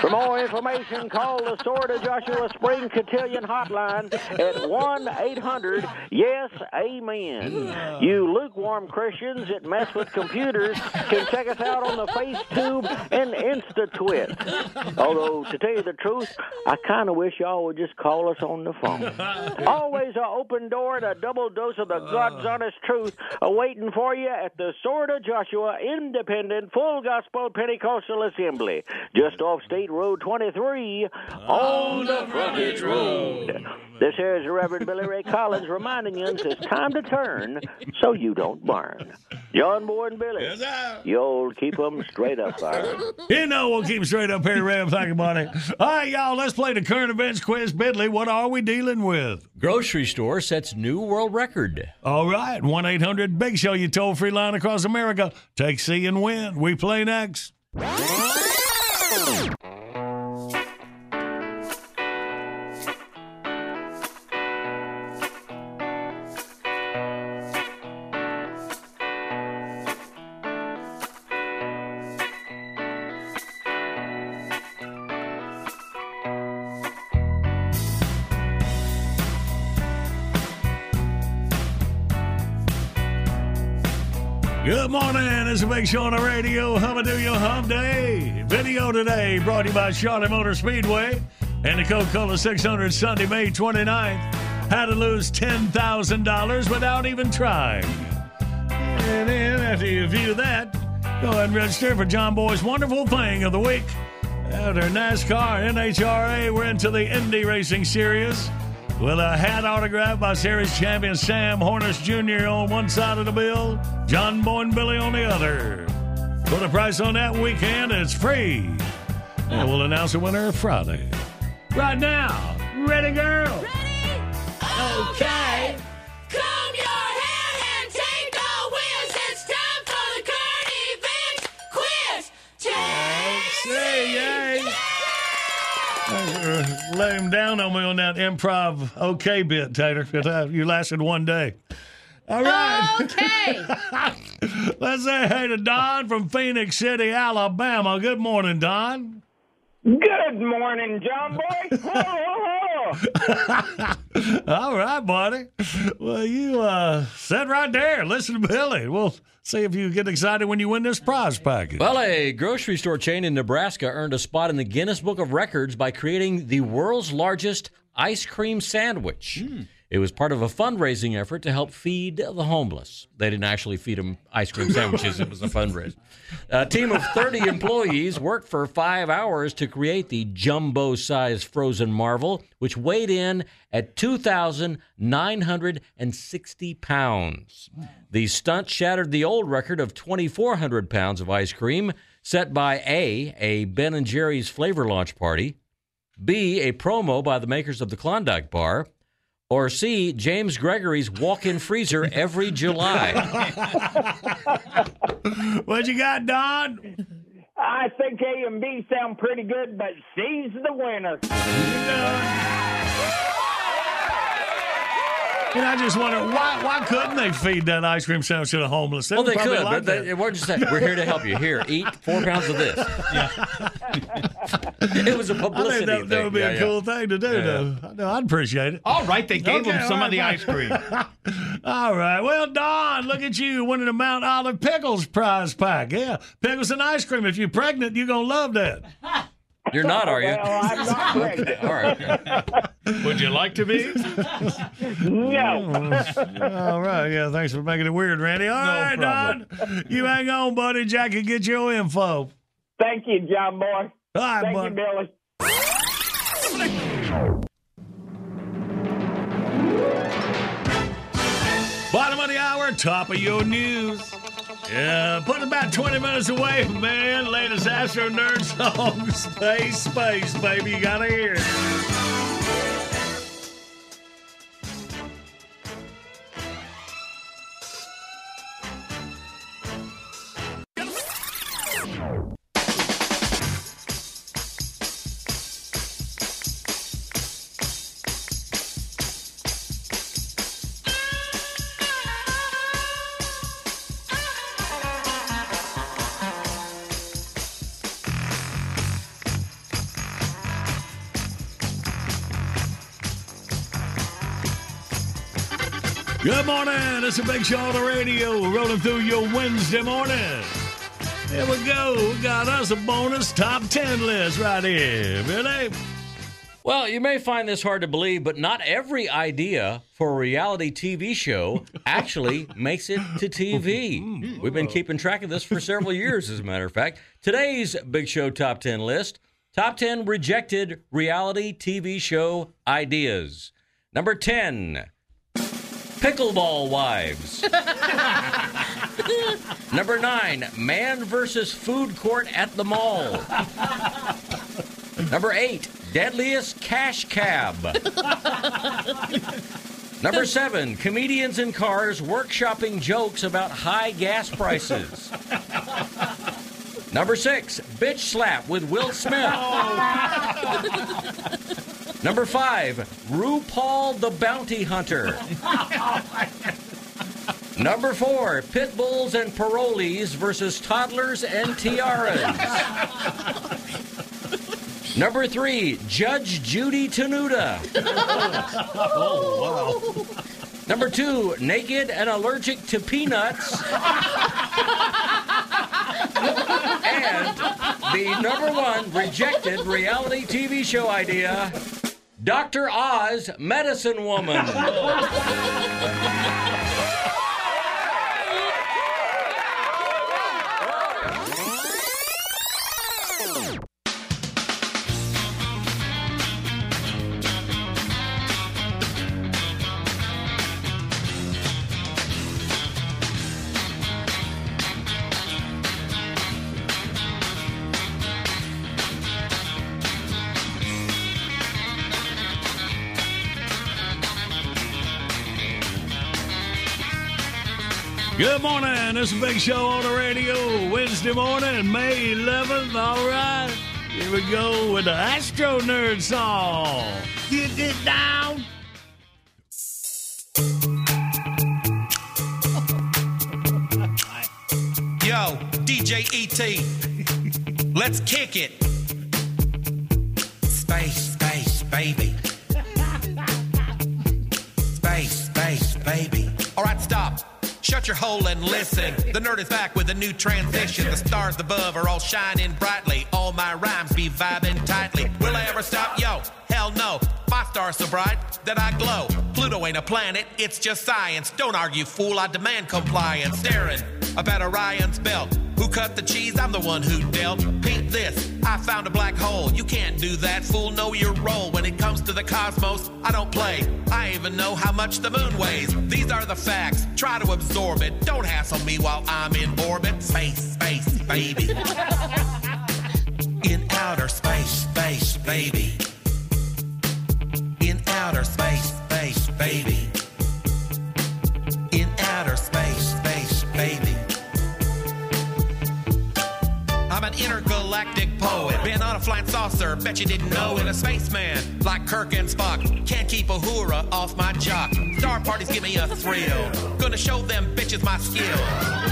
For more information, call the Sword of Joshua Spring Cotillion hotline at 1 800 Yes Amen. You lukewarm Christians that mess with computers can check us out on the FaceTube and InstaTwit. Although, to tell you the truth, I kind of wish y'all would just call us on the phone. Always an open door and a double dose of the uh. God's honest truth awaiting for you at the Sword of Joshua Independent Full Gospel Pentecostal Assembly, just off State Road 23 on the frontage road. This here is the Reverend Billy Ray Collins reminding you it's time to turn so you don't burn. John Boy and Billy, you'll keep 'em straight up there. You know we'll keep straight up here, Ram. Thank you, buddy. All right, y'all, let's play the current events quiz. Billy, what are we dealing with? Grocery store sets new world record. All right, 1 800 Big Show, you toll free line across America. Take C and win. We play next. The radio. Hum do your hum day. Video today brought to you by Charlotte Motor Speedway and the Coca Cola 600 Sunday, May 29th. How to lose $10,000 without even trying. And then after you view that, go ahead and register for John Boy's wonderful thing of the week. After NASCAR, NHRA, we're into the Indy Racing Series with a hat autographed by series champion Sam Hornish Jr. on one side of the bill, John Boy and Billy on the other. Put a price on that weekend, it's free. And we'll announce the winner Friday. Right now, ready, girl? Ready? Okay. Uh, Lay him down on me on that improv okay bit, Tater. 'cause, uh, You lasted one day. All right. Okay. Let's say hey to Don from Phenix City, Alabama. Good morning, Don. Good morning, John Boy. All right, buddy. Well, you uh, sit right there. Listen to Billy. We'll see if you get excited when you win this prize package. Well, a grocery store chain in Nebraska earned a spot in the Guinness Book of Records by creating the world's largest ice cream sandwich. It was part of a fundraising effort to help feed the homeless. They didn't actually feed them ice cream sandwiches, it was a fundraiser. A team of 30 employees worked for five hours to create the jumbo sized frozen marvel, which weighed in at 2,960 pounds. The stunt shattered the old record of 2,400 pounds of ice cream set by A, a Ben and Jerry's flavor launch party, B, a promo by the makers of the Klondike bar, or C, James Gregory's walk-in freezer every July. what you got, Don? I think A and B sound pretty good, but C's the winner. And I just wonder why why couldn't they feed that ice cream sandwich to the homeless? well, would they probably could, like but they, that. it wasn't just that. We're here to help you. Here, eat four pounds of this. it was a publicity think that, that thing. would be Yeah, a yeah. cool thing to do, Yeah. though. No, I'd appreciate it. All right, they gave Okay, him some all of the ice cream. All right. Well, Don, look at you winning the Mount Olive Pickles prize pack. Yeah, pickles and ice cream. If you're pregnant, you're going to love that. You're not, are you? Well, I'm not pregnant. All right. Would you like to be? No. Oh, all right. Yeah, thanks for making it weird, Randy. All right, Don. You hang on, buddy. Jack can get your info. Thank you, John Boy. All right, Thank buddy. you, Billy. Bottom of the hour, top of your news. Yeah, put about 20 minutes away, man. Latest Astro Nerd song, Space, Space, baby. You gotta hear it. Good morning. It's a big show on the radio, rolling through your Wednesday morning. Here we go. We got us a bonus top 10 list right here. Billy? Well, you may find this hard to believe, but not every idea for a reality TV show actually makes it to TV. Hmm. We've been keeping track of this for several years, as a matter of fact. Today's Big Show Top 10 list Top 10 rejected reality TV show ideas. Number 10 Pickleball Wives. Number 9 Man versus Food Court at the Mall. Number 8 Deadliest Cash Cab. Number 7 Comedians in cars workshopping jokes about high gas prices. Number six, bitch slap with Will Smith. Number five, RuPaul the Bounty Hunter. Number four, pit bulls and parolees versus toddlers and tiaras. Number three, Judge Judy Tenuta. Oh, wow. Number two, naked and allergic to peanuts. and the number one rejected reality TV show idea Dr. Oz, Medicine Woman. Good morning. It's a big show on the radio. Wednesday morning, May 11th. All right. Here we go with the Astro Nerd song. Get it down. Yo, DJ ET, let's kick it. Space, space, baby. Space, space, baby. All right, stop. Shut your hole and listen. The nerd is back with a new transition. The stars above are all shining brightly. All my rhymes be vibing tightly. Will I ever stop? Yo, hell no. My star's so bright that I glow. Pluto ain't a planet, it's just science. Don't argue, fool. I demand compliance. Staring about Orion's belt. Who cut the cheese? I'm the one who dealt. Peep this. I found a black hole. You can't do that, fool. Know your role. When it comes to the cosmos, I don't play. I even know how much the moon weighs. These are the facts. Try to absorb it. Don't hassle me while I'm in orbit. Space, space, baby. in outer space, space, baby. In outer space, space, baby. Been on a flying saucer, bet you didn't know it. A spaceman like Kirk and Spock. Can't keep a hoorah off my jock. Star parties give me a thrill. Gonna show them bitches my skill.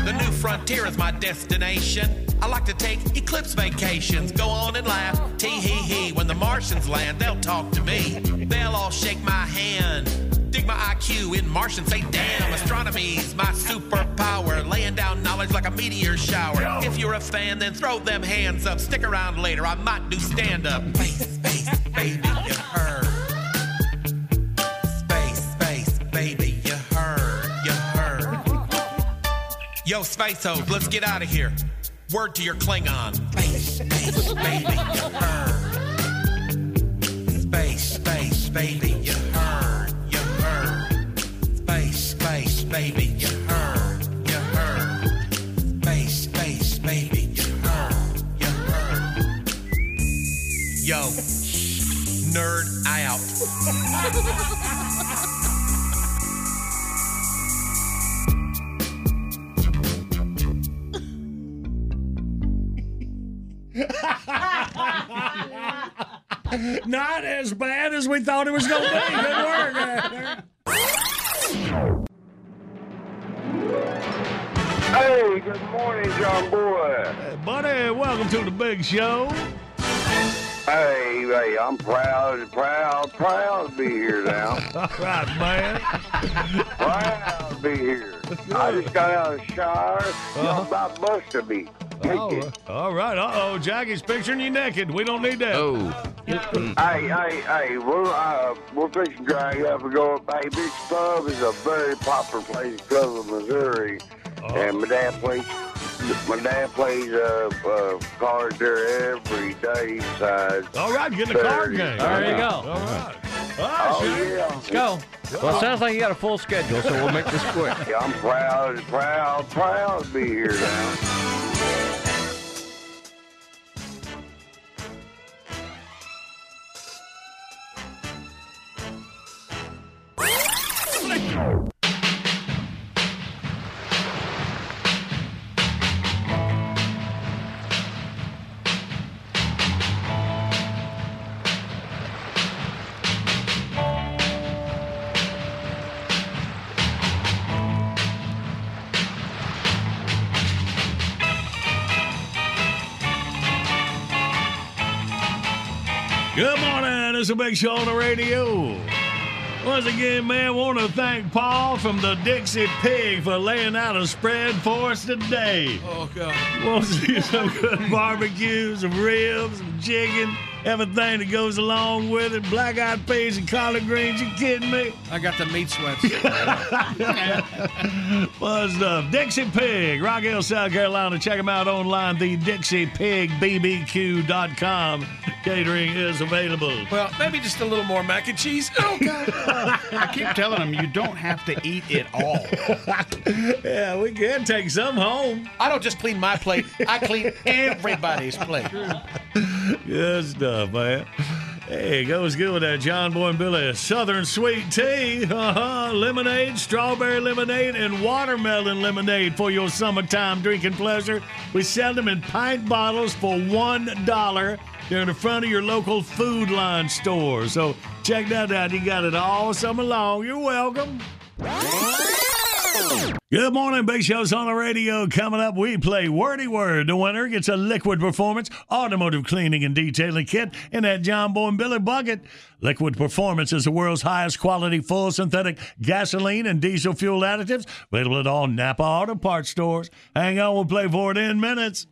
The new frontier is my destination. I like to take eclipse vacations. Go on and laugh, tee hee hee. When the Martians land, they'll talk to me. They'll all shake my hand. Dig my IQ in Martian, say damn, astronomy's my superpower. Laying down knowledge like a meteor shower. If you're a fan, then throw them hands up. Stick around later, I might do stand up. Space, space, baby, you heard. Space, space, baby, you heard, you heard. Yo, space hoes, let's get out of here. Word to your Klingon. Space, space, baby, you heard. Space, space, baby, baby, you heard, you heard. Space, space, baby, you heard, you heard. Yo, nerd out. Not as bad as we thought it was going to be. Good work. Hey, good morning, John Boy. Hey, buddy, welcome to the big show. Hey, hey, I'm proud, proud, proud to be here now. All right, man. proud to be here. I just got out of the shower. Y'all about busted me. Oh, all right. Uh oh, Jackie's picturing you naked. We don't need that. Oh. Hey, hey, hey, we're, uh, we're fixing to drag up and go. Hey, Beach Club is a very popular place in Cleveland, Missouri. And my dad plays, my dad plays, uh, uh, cards there every day besides. All right, get in the card Saturday. game. There you go. All right. Oh, yeah. Let's go. Well, it sounds like you got a full schedule, so we'll make this quick. Yeah, I'm proud, proud, proud to be here now. A big show on the radio. Once again, man, want to thank Paul from the Dixie Pig for laying out a spread for us today. Oh, God. Want to see some good barbecue, some ribs, some chicken, everything that goes along with it. Black eyed peas and collard greens. You kidding me? I got the meat sweats. Fun stuff. Dixie Pig, Rock Hill, South Carolina. Check them out online, the DixiePigBBQ.com. Catering is available. well, maybe just a little more mac and cheese. Oh, God. I keep telling them you don't have to eat it all. yeah, we can take some home. I don't just clean my plate, I clean everybody's plate. Good stuff, man. Hey, it goes good with that John Boy and Billy Southern Sweet Tea, uh-huh, lemonade, strawberry lemonade, and watermelon lemonade for your summertime drinking pleasure. We sell them in pint bottles for one dollar. They're in the front of your local Food Lion store. So check that out. You got it all summer long. You're welcome. Good morning, Big Show's on the radio. Coming up, we play Wordy Word. The winner gets a Liquid Performance automotive cleaning and detailing kit in that John Boy and Billy bucket. Liquid Performance is the world's highest quality full synthetic gasoline and diesel fuel additives. Available at all Napa Auto Parts stores. Hang on, we'll play for it in minutes.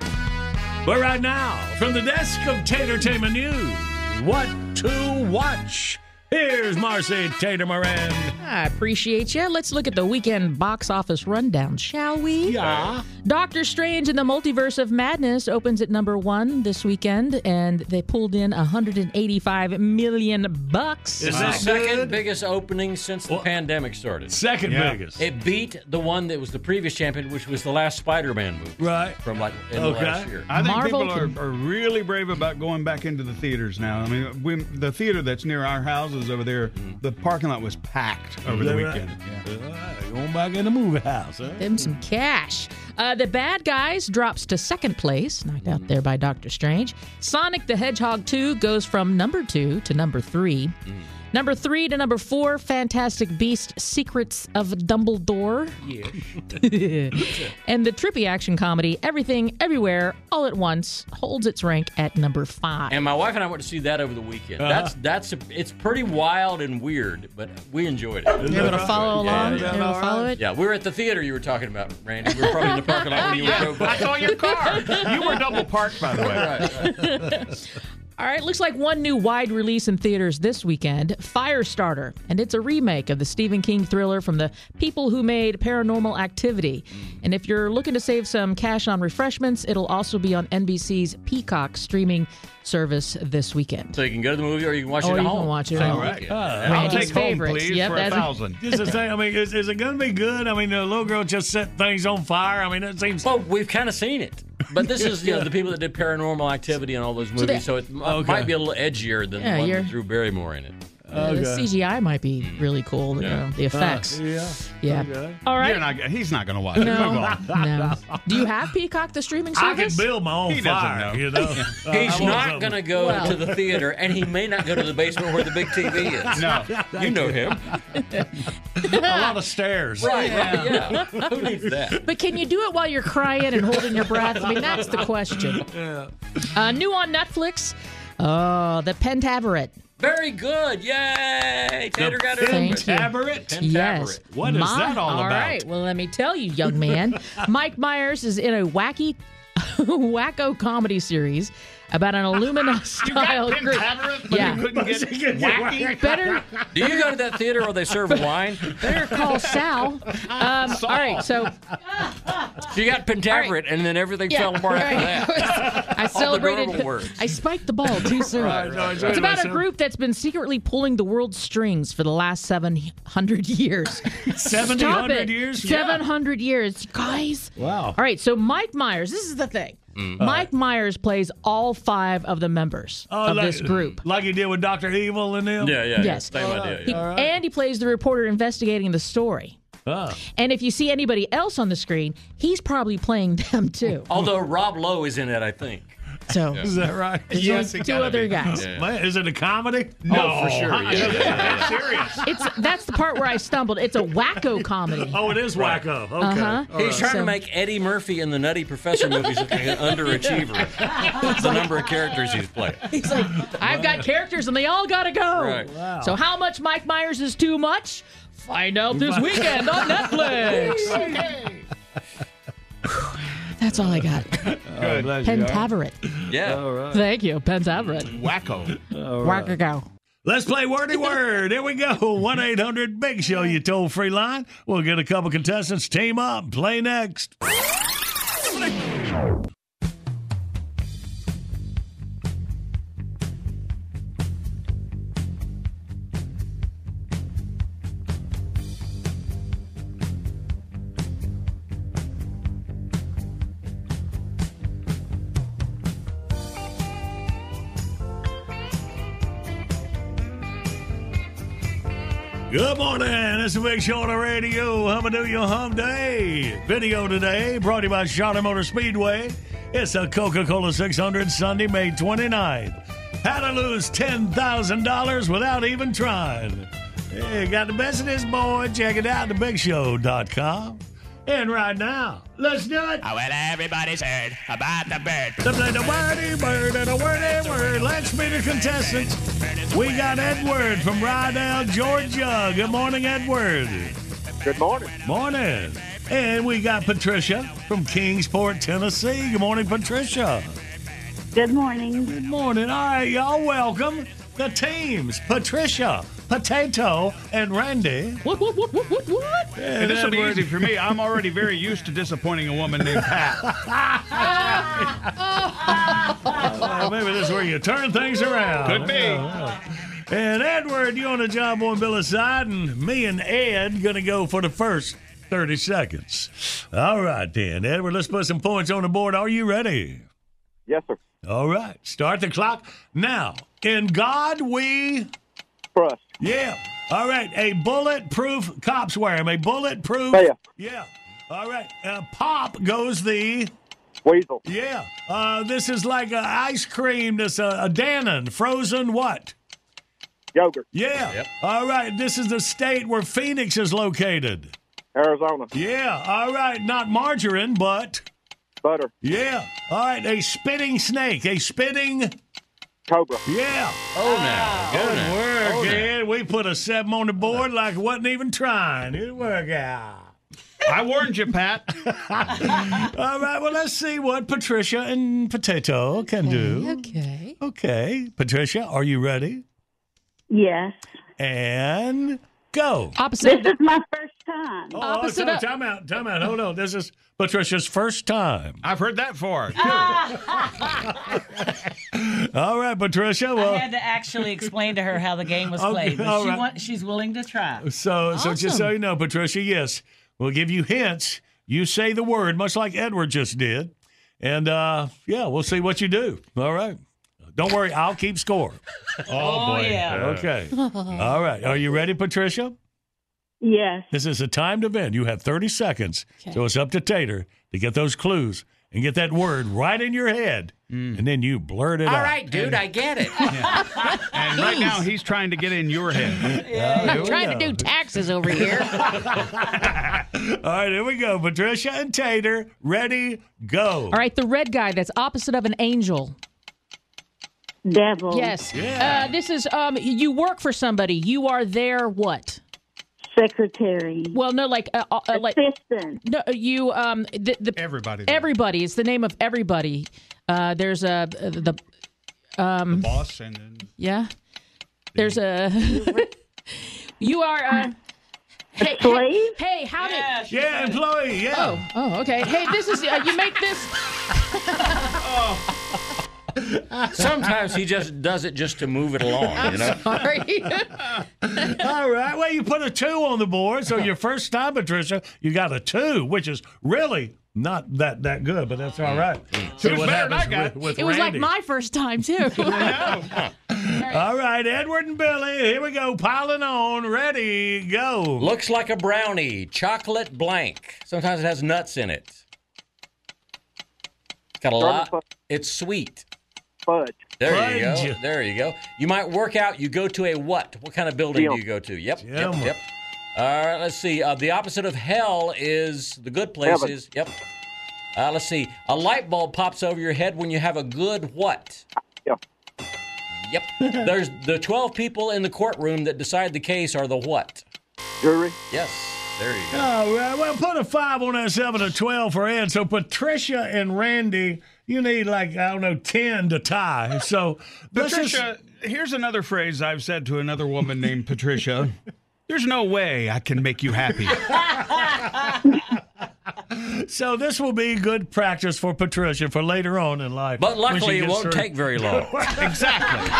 But right now, from the desk of Tatertainment News, what to watch? Here's Marcy Tater Moran. I appreciate you. Let's look at the weekend box office rundown, shall we? Yeah. Doctor Strange in the Multiverse of Madness opens at number one this weekend, and they pulled in 185 million bucks. Is the second biggest opening since the pandemic started. Second Yeah. biggest. It beat the one that was the previous champion, which was the last Spider-Man movie Right. from like in Okay. the last year. I think Marvel people are, can- are really brave about going back into the theaters now. I mean, we, the theater that's near our houses over there, mm-hmm. the parking lot was packed over the Is that weekend. right? All right, going back in the movie house, huh? Them some cash. Uh, the Bad Guys drops to second place, knocked out mm-hmm. there by Doctor Strange. Sonic the Hedgehog 2 goes from number two to number three. Mm-hmm. Number three to number four, Fantastic Beast Secrets of Dumbledore. and the trippy action comedy Everything Everywhere All at Once holds its rank at number five. And my wife and I went to see that over the weekend. Uh-huh. That's that's it's pretty wild and weird, but we enjoyed it. You able to follow along? Yeah, yeah. able to follow it? Yeah, we were at the theater you were talking about, Randy. We were probably in the parking lot when you Yeah, were drove by. I saw your car. You were double parked, by the way. All right, looks like one new wide release in theaters this weekend Firestarter. And it's a remake of the Stephen King thriller from the people who made Paranormal Activity. And if you're looking to save some cash on refreshments, it'll also be on NBC's Peacock streaming service this weekend. So you can go to the movie or you can watch Or it at you home. can watch it at Same home. weekend. Ah, I'll Randy's take home, please, Yep, for a that's- thousand. Just the thing. I mean, is, is it going to be good? I mean, the little girl just set things on fire. I mean, it seems. Well, we've kind of seen it. But this is, you know, the people that did Paranormal Activity and all those movies, they- so, it Okay. might be a little edgier than Yeah, the one with Drew Barrymore in it. Uh, the CGI might be really cool, you know, the effects. yeah. Yeah. Okay. All right. You're not, he's not going to watch it. No, on. no. Do you have Peacock, the streaming service? I service? can build my own He doesn't fire. know. You know, He's Uh, not going to go Well. to the theater, and he may not go to the basement where the big TV is. No. You know him. a lot of stairs. Right, right, yeah. Who needs that? But can you do it while you're crying and holding your breath? I mean, that's the question. Uh, new on Netflix. Oh, the Pentaverate. Very good. Yay. Tater got it. Thank you. Pentaverate? Yes. What is My- that all All about? right. Well, let me tell you, young man. Mike Myers is in a wacky, wacko comedy series about an Illumina style you got group. Tabaret, but yeah. You couldn't get wacky. Better, Do you go to that theater where they serve wine? better call Sal. Um, All right. So You got Pentaverate, and then everything Yeah, fell apart right. after that. I All the celebrated. durable words. I spiked the ball too soon. Right, right, it's about a group that's been secretly pulling the world's strings for the last seven hundred years. 700 Stop it. years? Yeah. Seven hundred years, guys. Wow. All right. So Mike Myers. This is the thing. Mm. Mike Myers plays all five of the members Oh, of like, this group. Like he did with Dr. Evil and them? Yeah, yeah. Yes. Same idea. He- yeah. And he plays the reporter investigating the story. Ah. And if you see anybody else on the screen, he's probably playing them too. Although Rob Lowe is in it, I think. So Is that right? Two- two other guys. Man, is it a comedy? Oh, for sure. Huh? Yeah. That's serious. It's that's the part where I stumbled. It's a wacko comedy. Oh, it is wacko. Okay. Uh-huh. He's right. trying So- to make Eddie Murphy in the Nutty Professor movies look like an underachiever. the number of characters he's played. He's like, I've got characters and they all got to go. Right. Wow. So how much Mike Myers is too much? Find out this weekend on Netflix. That's all I got. Bless. Pentaverate. Yeah. Thank you, Pentaverate. Wacko. Wacko go. Let's play wordy word. Here we go. 1 800 Big Show, you toll free line. We'll get a couple contestants. Team up. Play next. Good morning. It's a big show on the radio. Hum do your hum day. Video today brought to you by Charlotte Motor Speedway. It's a Coca Cola 600 Sunday, May 29th. How to lose $10,000 without even trying. Hey, got the best of this, boy. Check it out at thebigshow.com. And right now, let's do it. Oh, well, everybody's heard about the bird. To play the wordy word and a wordy word. Let's meet the contestants. We got Edward from Rydell, Georgia. Good morning, Edward. Good morning. Morning. And we got Patricia from Kingsport, Tennessee. Good morning, Patricia. Good morning. Good morning. All right, y'all welcome the teams. Patricia, Potato, and Randy. What, what, what, what, what, what? And this will be easy for me. I'm already very used to disappointing a woman named Pat. Uh, maybe this is where you turn things around. Could be. And Edward, you on the John Boy and Billy side, and me and Ed gonna go for the first 30 seconds. All right, then. Edward, let's put some points on the board. Are you ready? Yes, sir. All right. Start the clock now. In God we Trust. Yeah. All right. A bulletproof cops wear 'em. A bulletproof. Yeah. Yeah. All right. Uh, pop goes the. Weasel. Yeah. Uh, this is like a ice cream. This uh, a Dannon frozen what? Yogurt. Yeah. All right. This is the state where Phoenix is located. Arizona. Yeah. All right. Not margarine, but Butter. yeah. All right. A spitting snake. A spitting. Cobra. Yeah. Oh, oh now. Good Oh, now. work, Oh, now. Ed. We put a seven on the oh, board like it wasn't even trying. Good work out. I warned you, Pat. All right. Well, let's see what Patricia and Potato can do. Okay. Okay. Patricia, are you ready? Yes. And go. Opposite. This is my first time. Oh, Opposite so- of- time out. Time out. Hold on. This is Patricia's first time. I've heard that before. All right, Patricia. I Well, had to actually explain to her how the game was Okay, played, but she right. want, she's willing to try. so so just so you know, Patricia, yes, we'll give you hints. You say the word, much like Edward just did, and uh, yeah, we'll see what you do. All right. Don't worry, I'll keep score. Oh, oh yeah. Okay. All right. Are you ready, Patricia? Yes. This is a timed event. You have 30 seconds. So it's up to Tater to get those clues and get that word right in your head. Mm. And then you blurt it All out. All right, dude, I get it. And right now, he's trying to get in your head. Yeah, here I'm trying go. to do taxes over here. All right, here we go. Patricia and Tater, ready, go. All right, the red guy that's opposite of an angel. Devil. Yes. Uh, this is um. You work for somebody. You are their what? Secretary. Well, no, like uh, uh, like Assistant. no, you um the, the Everybody. everybody. It's the name of everybody. Uh, there's a uh, the um Boss and then yeah. There's a you are uh, hey, Slave? hey, hey, how did Yeah, employee. Yeah. Oh, oh, okay. Hey, this is uh, you make this. Sometimes he just does it just to move it along, you know? Sorry. All right. Well, you put a two on the board, so your first time, Patricia, you got a two, which is really not that that good, but that's all right. Mm, mm. See Who's what better than happens I with, got? with it was like my first time too. All right, Edward and Billy, here we go, piling on, ready, go. Looks like a brownie, chocolate blank. Sometimes it has nuts in it. It's got a lot. It's sweet. Fudge. There you go. There you go. You might work out. You go to a what? What kind of building Gym. do you go to? Yep. Gym. Yep. Yep. All right. Let's see. Uh, the opposite of hell is the good places. Yep. Uh, let's see. A light bulb pops over your head when you have a good what? Yep. Yep. There's the 12 people in the courtroom that decide the case are the what? Jury. Yes. There you go. All right, well, put a five on that seven to 12 for Ed. So, Patricia and Randy, you need like, I don't know, 10 to tie. So, this is- Patricia, here's another phrase I've said to another woman named Patricia. There's no way I can make you happy. So this will be good practice for Patricia for later on in life. But luckily, it won't her- take very long. exactly.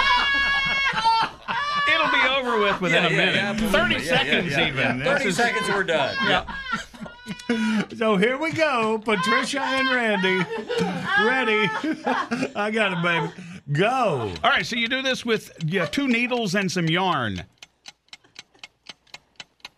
It'll be over with within Yeah, a minute. yeah, absolutely. 30 Yeah, yeah, seconds yeah, even. yeah. This 30 is- seconds, we're done. Yep. So here we go, Patricia and Randy. Ready? I got it, baby. Go. All right, so you do this with yeah, two needles and some yarn.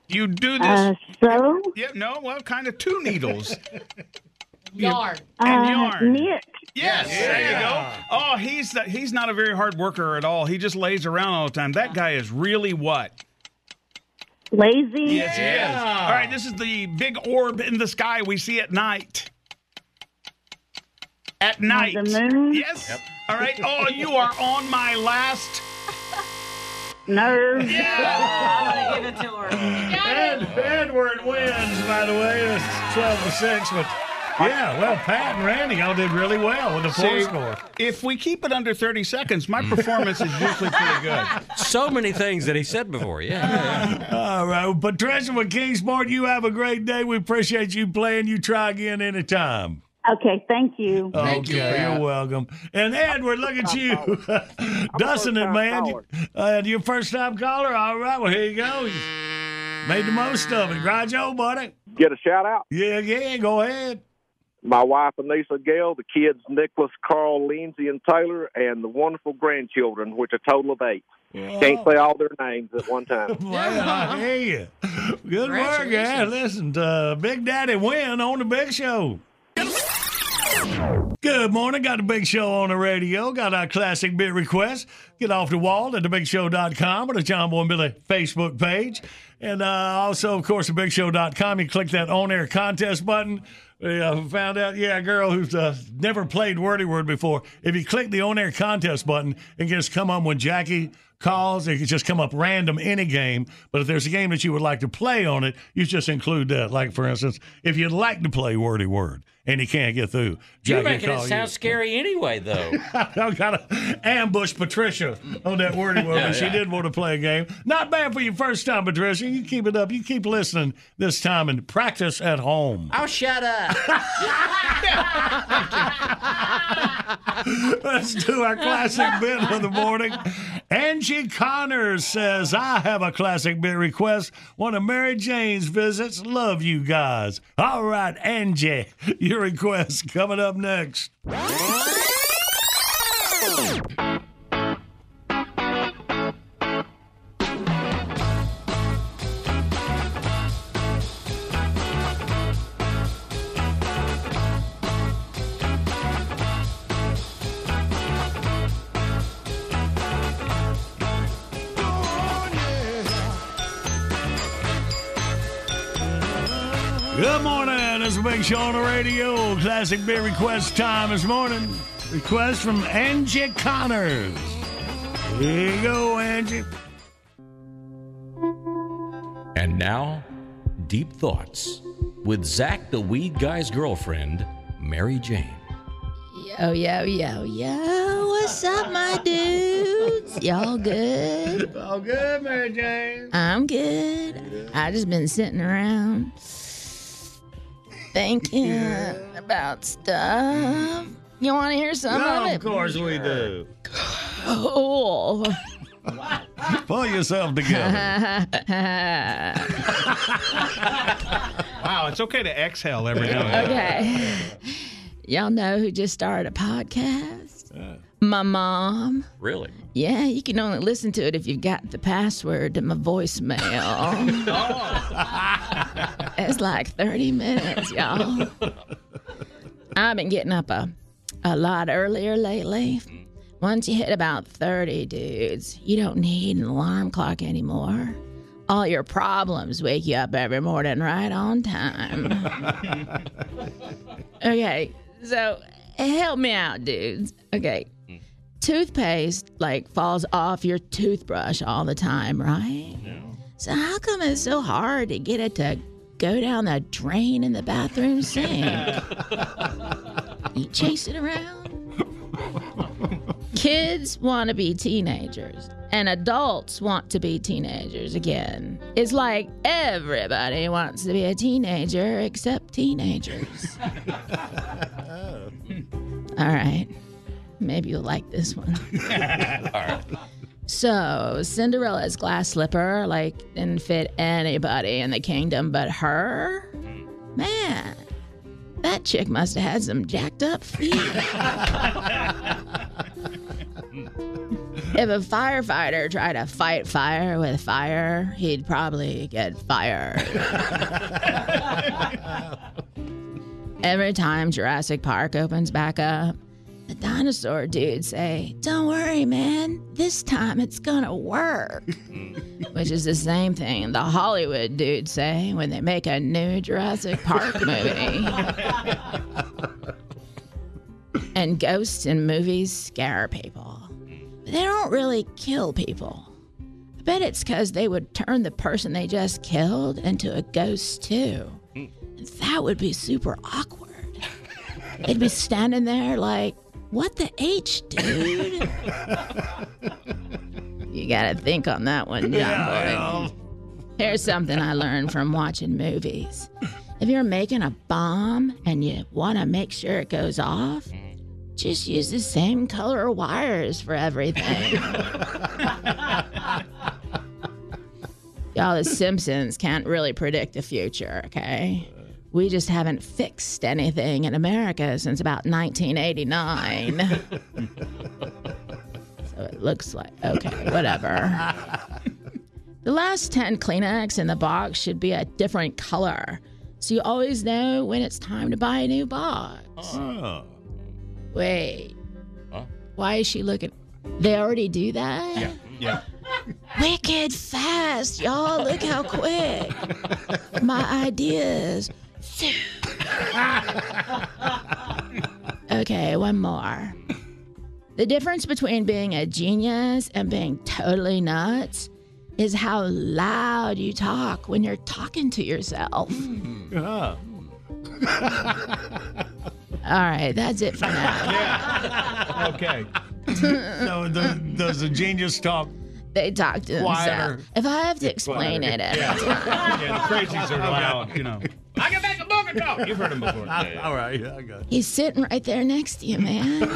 You do this. Uh, so? yeah, no, well, kind of two needles. Yarn. And Uh, yarn. knit. Yes, there you go. Oh, he's the, he's not a very hard worker at all. He just lays around all the time. That guy is really what? Lazy. Yes, he is. All right, this is the big orb in the sky we see at night. At night. the moon? Yes. All right. Oh, you are on my last. Nerve. I'm gonna give it to her. Ed, Edward wins, by the way. It's 12 to 6. But yeah, well, Pat and Randy, y'all did really well with the four See, score. If we keep it under 30 seconds, my performance is usually pretty good. So many things that he said before. Yeah. yeah, yeah. All right. Well, Patricia with Kingsport, you have a great day. We appreciate you playing. You try again anytime. Okay, thank you. okay, you. are welcome. And Edward, look at you, dusting it, man. caller. Uh, your first time caller. All right, well here you go. You made the most of it. Right, Joe, buddy. Get a shout out. Yeah, yeah. Go ahead. My wife, Anissa Gale, the kids, Nicholas, Carl, Lindsay, and Taylor, and the wonderful grandchildren, which are a total of eight. Can't say all their names at one time. Well, I hear you. Good work, man. Listen to Big Daddy win on the Big Show. Good morning. Got the Big Show on the radio. Got our classic bit request. Get off the wall at thebigshow.com or the John Boy and Billy Facebook page. And uh, also, of course, thebigshow.com. You click that on air contest button. We uh, found out, yeah, a girl who's uh, never played Wordy Word before. If you click the on air contest button, it can just come on when Jackie calls. It can just come up random any game. But if there's a game that you would like to play on it, you just include that. Like, for instance, if you'd like to play Wordy Word and he can't get through, You're making it sound you. scary anyway, though. I got to ambush Patricia on that wordy word. Yeah, She yeah. did want to play a game. Not bad for your first time, Patricia. You keep it up. You keep listening this time and practice at home. I'll shut up. Let's do our classic bit of the morning. Angie Connors says, I have a classic bit request. One of Mary Jane's visits. Love you guys. All right, Angie, your request coming up next. It's a big show on the radio. Classic beer request time this morning. Request from Angie Connors. Here you go, Angie. And now, Deep Thoughts with Zach the Weed Guy's girlfriend, Mary Jane. Yo, yo, yo, yo. What's up, my dudes? Y'all good? All good, Mary Jane. I'm good. I just been sitting around thinking about stuff. You want to hear some of it? of course we do. Cool. Pull yourself together. Wow, it's okay to exhale every now and then. okay. Y'all know who just started a podcast? My mom. Really? Yeah, you can only listen to it if you've got the password to my voicemail. Oh. It's like 30 minutes, y'all. I've been getting up a, a lot earlier lately. Once you hit about 30, dudes, you don't need an alarm clock anymore. All your problems wake you up every morning right on time. okay, so help me out, dudes. Okay, toothpaste like falls off your toothbrush all the time, right? So how come it's so hard to get it to go down the drain in the bathroom sink? you chase it around. Kids want to be teenagers, and adults want to be teenagers again. It's like everybody wants to be a teenager except teenagers. All right. Maybe you'll like this one. So, Cinderella's glass slipper like didn't fit anybody in the kingdom but her. Man, that chick must have had some jacked up feet. if a firefighter tried to fight fire with fire, he'd probably get fired. Every time Jurassic Park opens back up, the dinosaur dude say, Don't worry, man, this time it's gonna work. Which is the same thing the Hollywood dudes say when they make a new Jurassic Park movie. and ghosts in movies scare people. But they don't really kill people. I bet it's because they would turn the person they just killed into a ghost too. And that would be super awkward. They'd be standing there like, what the H, dude? you gotta think on that one, John boy. Here's something I learned from watching movies. If you're making a bomb and you want to make sure it goes off, just use the same color wires for everything. Y'all, the Simpsons can't really predict the future, okay? We just haven't fixed anything in America since about 1989. so it looks like, okay, whatever. The last 10 Kleenex in the box should be a different color. So you always know when it's time to buy a new box. Oh. Wait. Huh? Why is she looking? They already do that? Yeah, yeah. Wicked fast, y'all. Look how quick. My ideas. okay, one more. The difference between being a genius and being totally nuts is how loud you talk when you're talking to yourself. All right, that's it for now. Okay. so the, does the genius talk? They talk to Quieter. themselves. If I have to explain it every Yeah. yeah, the crazies are loud, you know. I can make a booger talk. You've heard him before. All right, yeah, I got it. He's sitting right there next to you, man.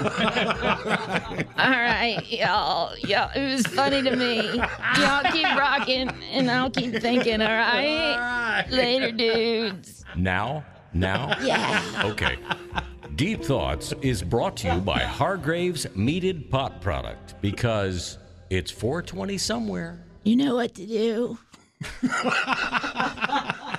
all right, y'all. Y'all, it was funny to me. Y'all keep rocking, and I'll keep thinking. All right, all right. later, dudes. Now? Now? Yeah. Okay. Deep Thoughts is brought to you by Hargrave's Meated Pot Product because it's 420 somewhere. You know what to do.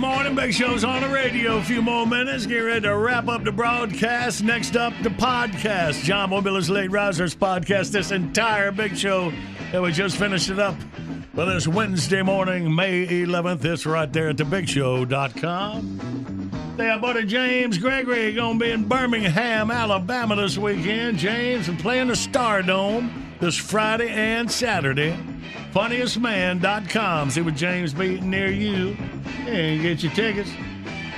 morning. Big Show's on the radio. A few more minutes. Get ready to wrap up the broadcast. Next up, the podcast. John Mobile's Late Risers podcast. This entire Big Show that we just finished it up for this Wednesday morning, May 11th. It's right there at thebigshow.com. Say, our buddy James Gregory going to be in Birmingham, Alabama this weekend. James and playing the Stardome this Friday and Saturday. Funniestman.com. See what James be near you and get your tickets.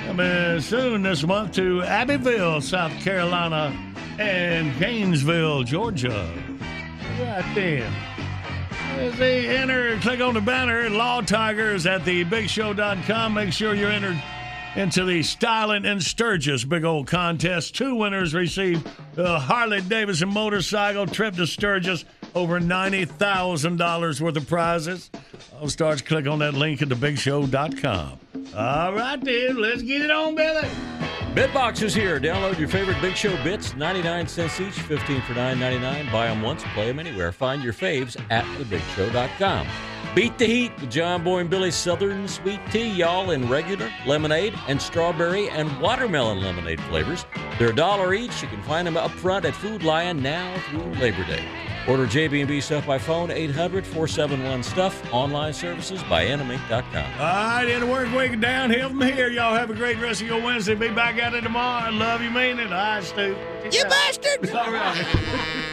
Coming soon this month to Abbeville, South Carolina, and Gainesville, Georgia. Right there. As they enter, click on the banner, Law Tigers at thebigshow.com. Make sure you're entered into the Styling and Sturgis big old contest. Two winners receive a Harley Davidson motorcycle trip to Sturgis, over $90,000 worth of prizes. All stars, click on that link at thebigshow.com. All right, then, let's get it on, Billy. Bitbox is here. Download your favorite Big Show bits, 99 cents each, 15 for 9.99. Buy them once, play them anywhere. Find your faves at thebigshow.com. Beat the heat with John Boy and Billy's Southern Sweet Tea, y'all, in regular, lemonade, and strawberry and watermelon lemonade flavors. They're a dollar each. You can find them up front at Food Lion now through Labor Day. Order JB&B stuff by phone, 800-471-STUFF. Online services by animink.com. All right, in the work week downhill from here. Y'all have a great rest of your Wednesday. Be back at it tomorrow. Love you, mean it. All right, Stu. You bastard! All right.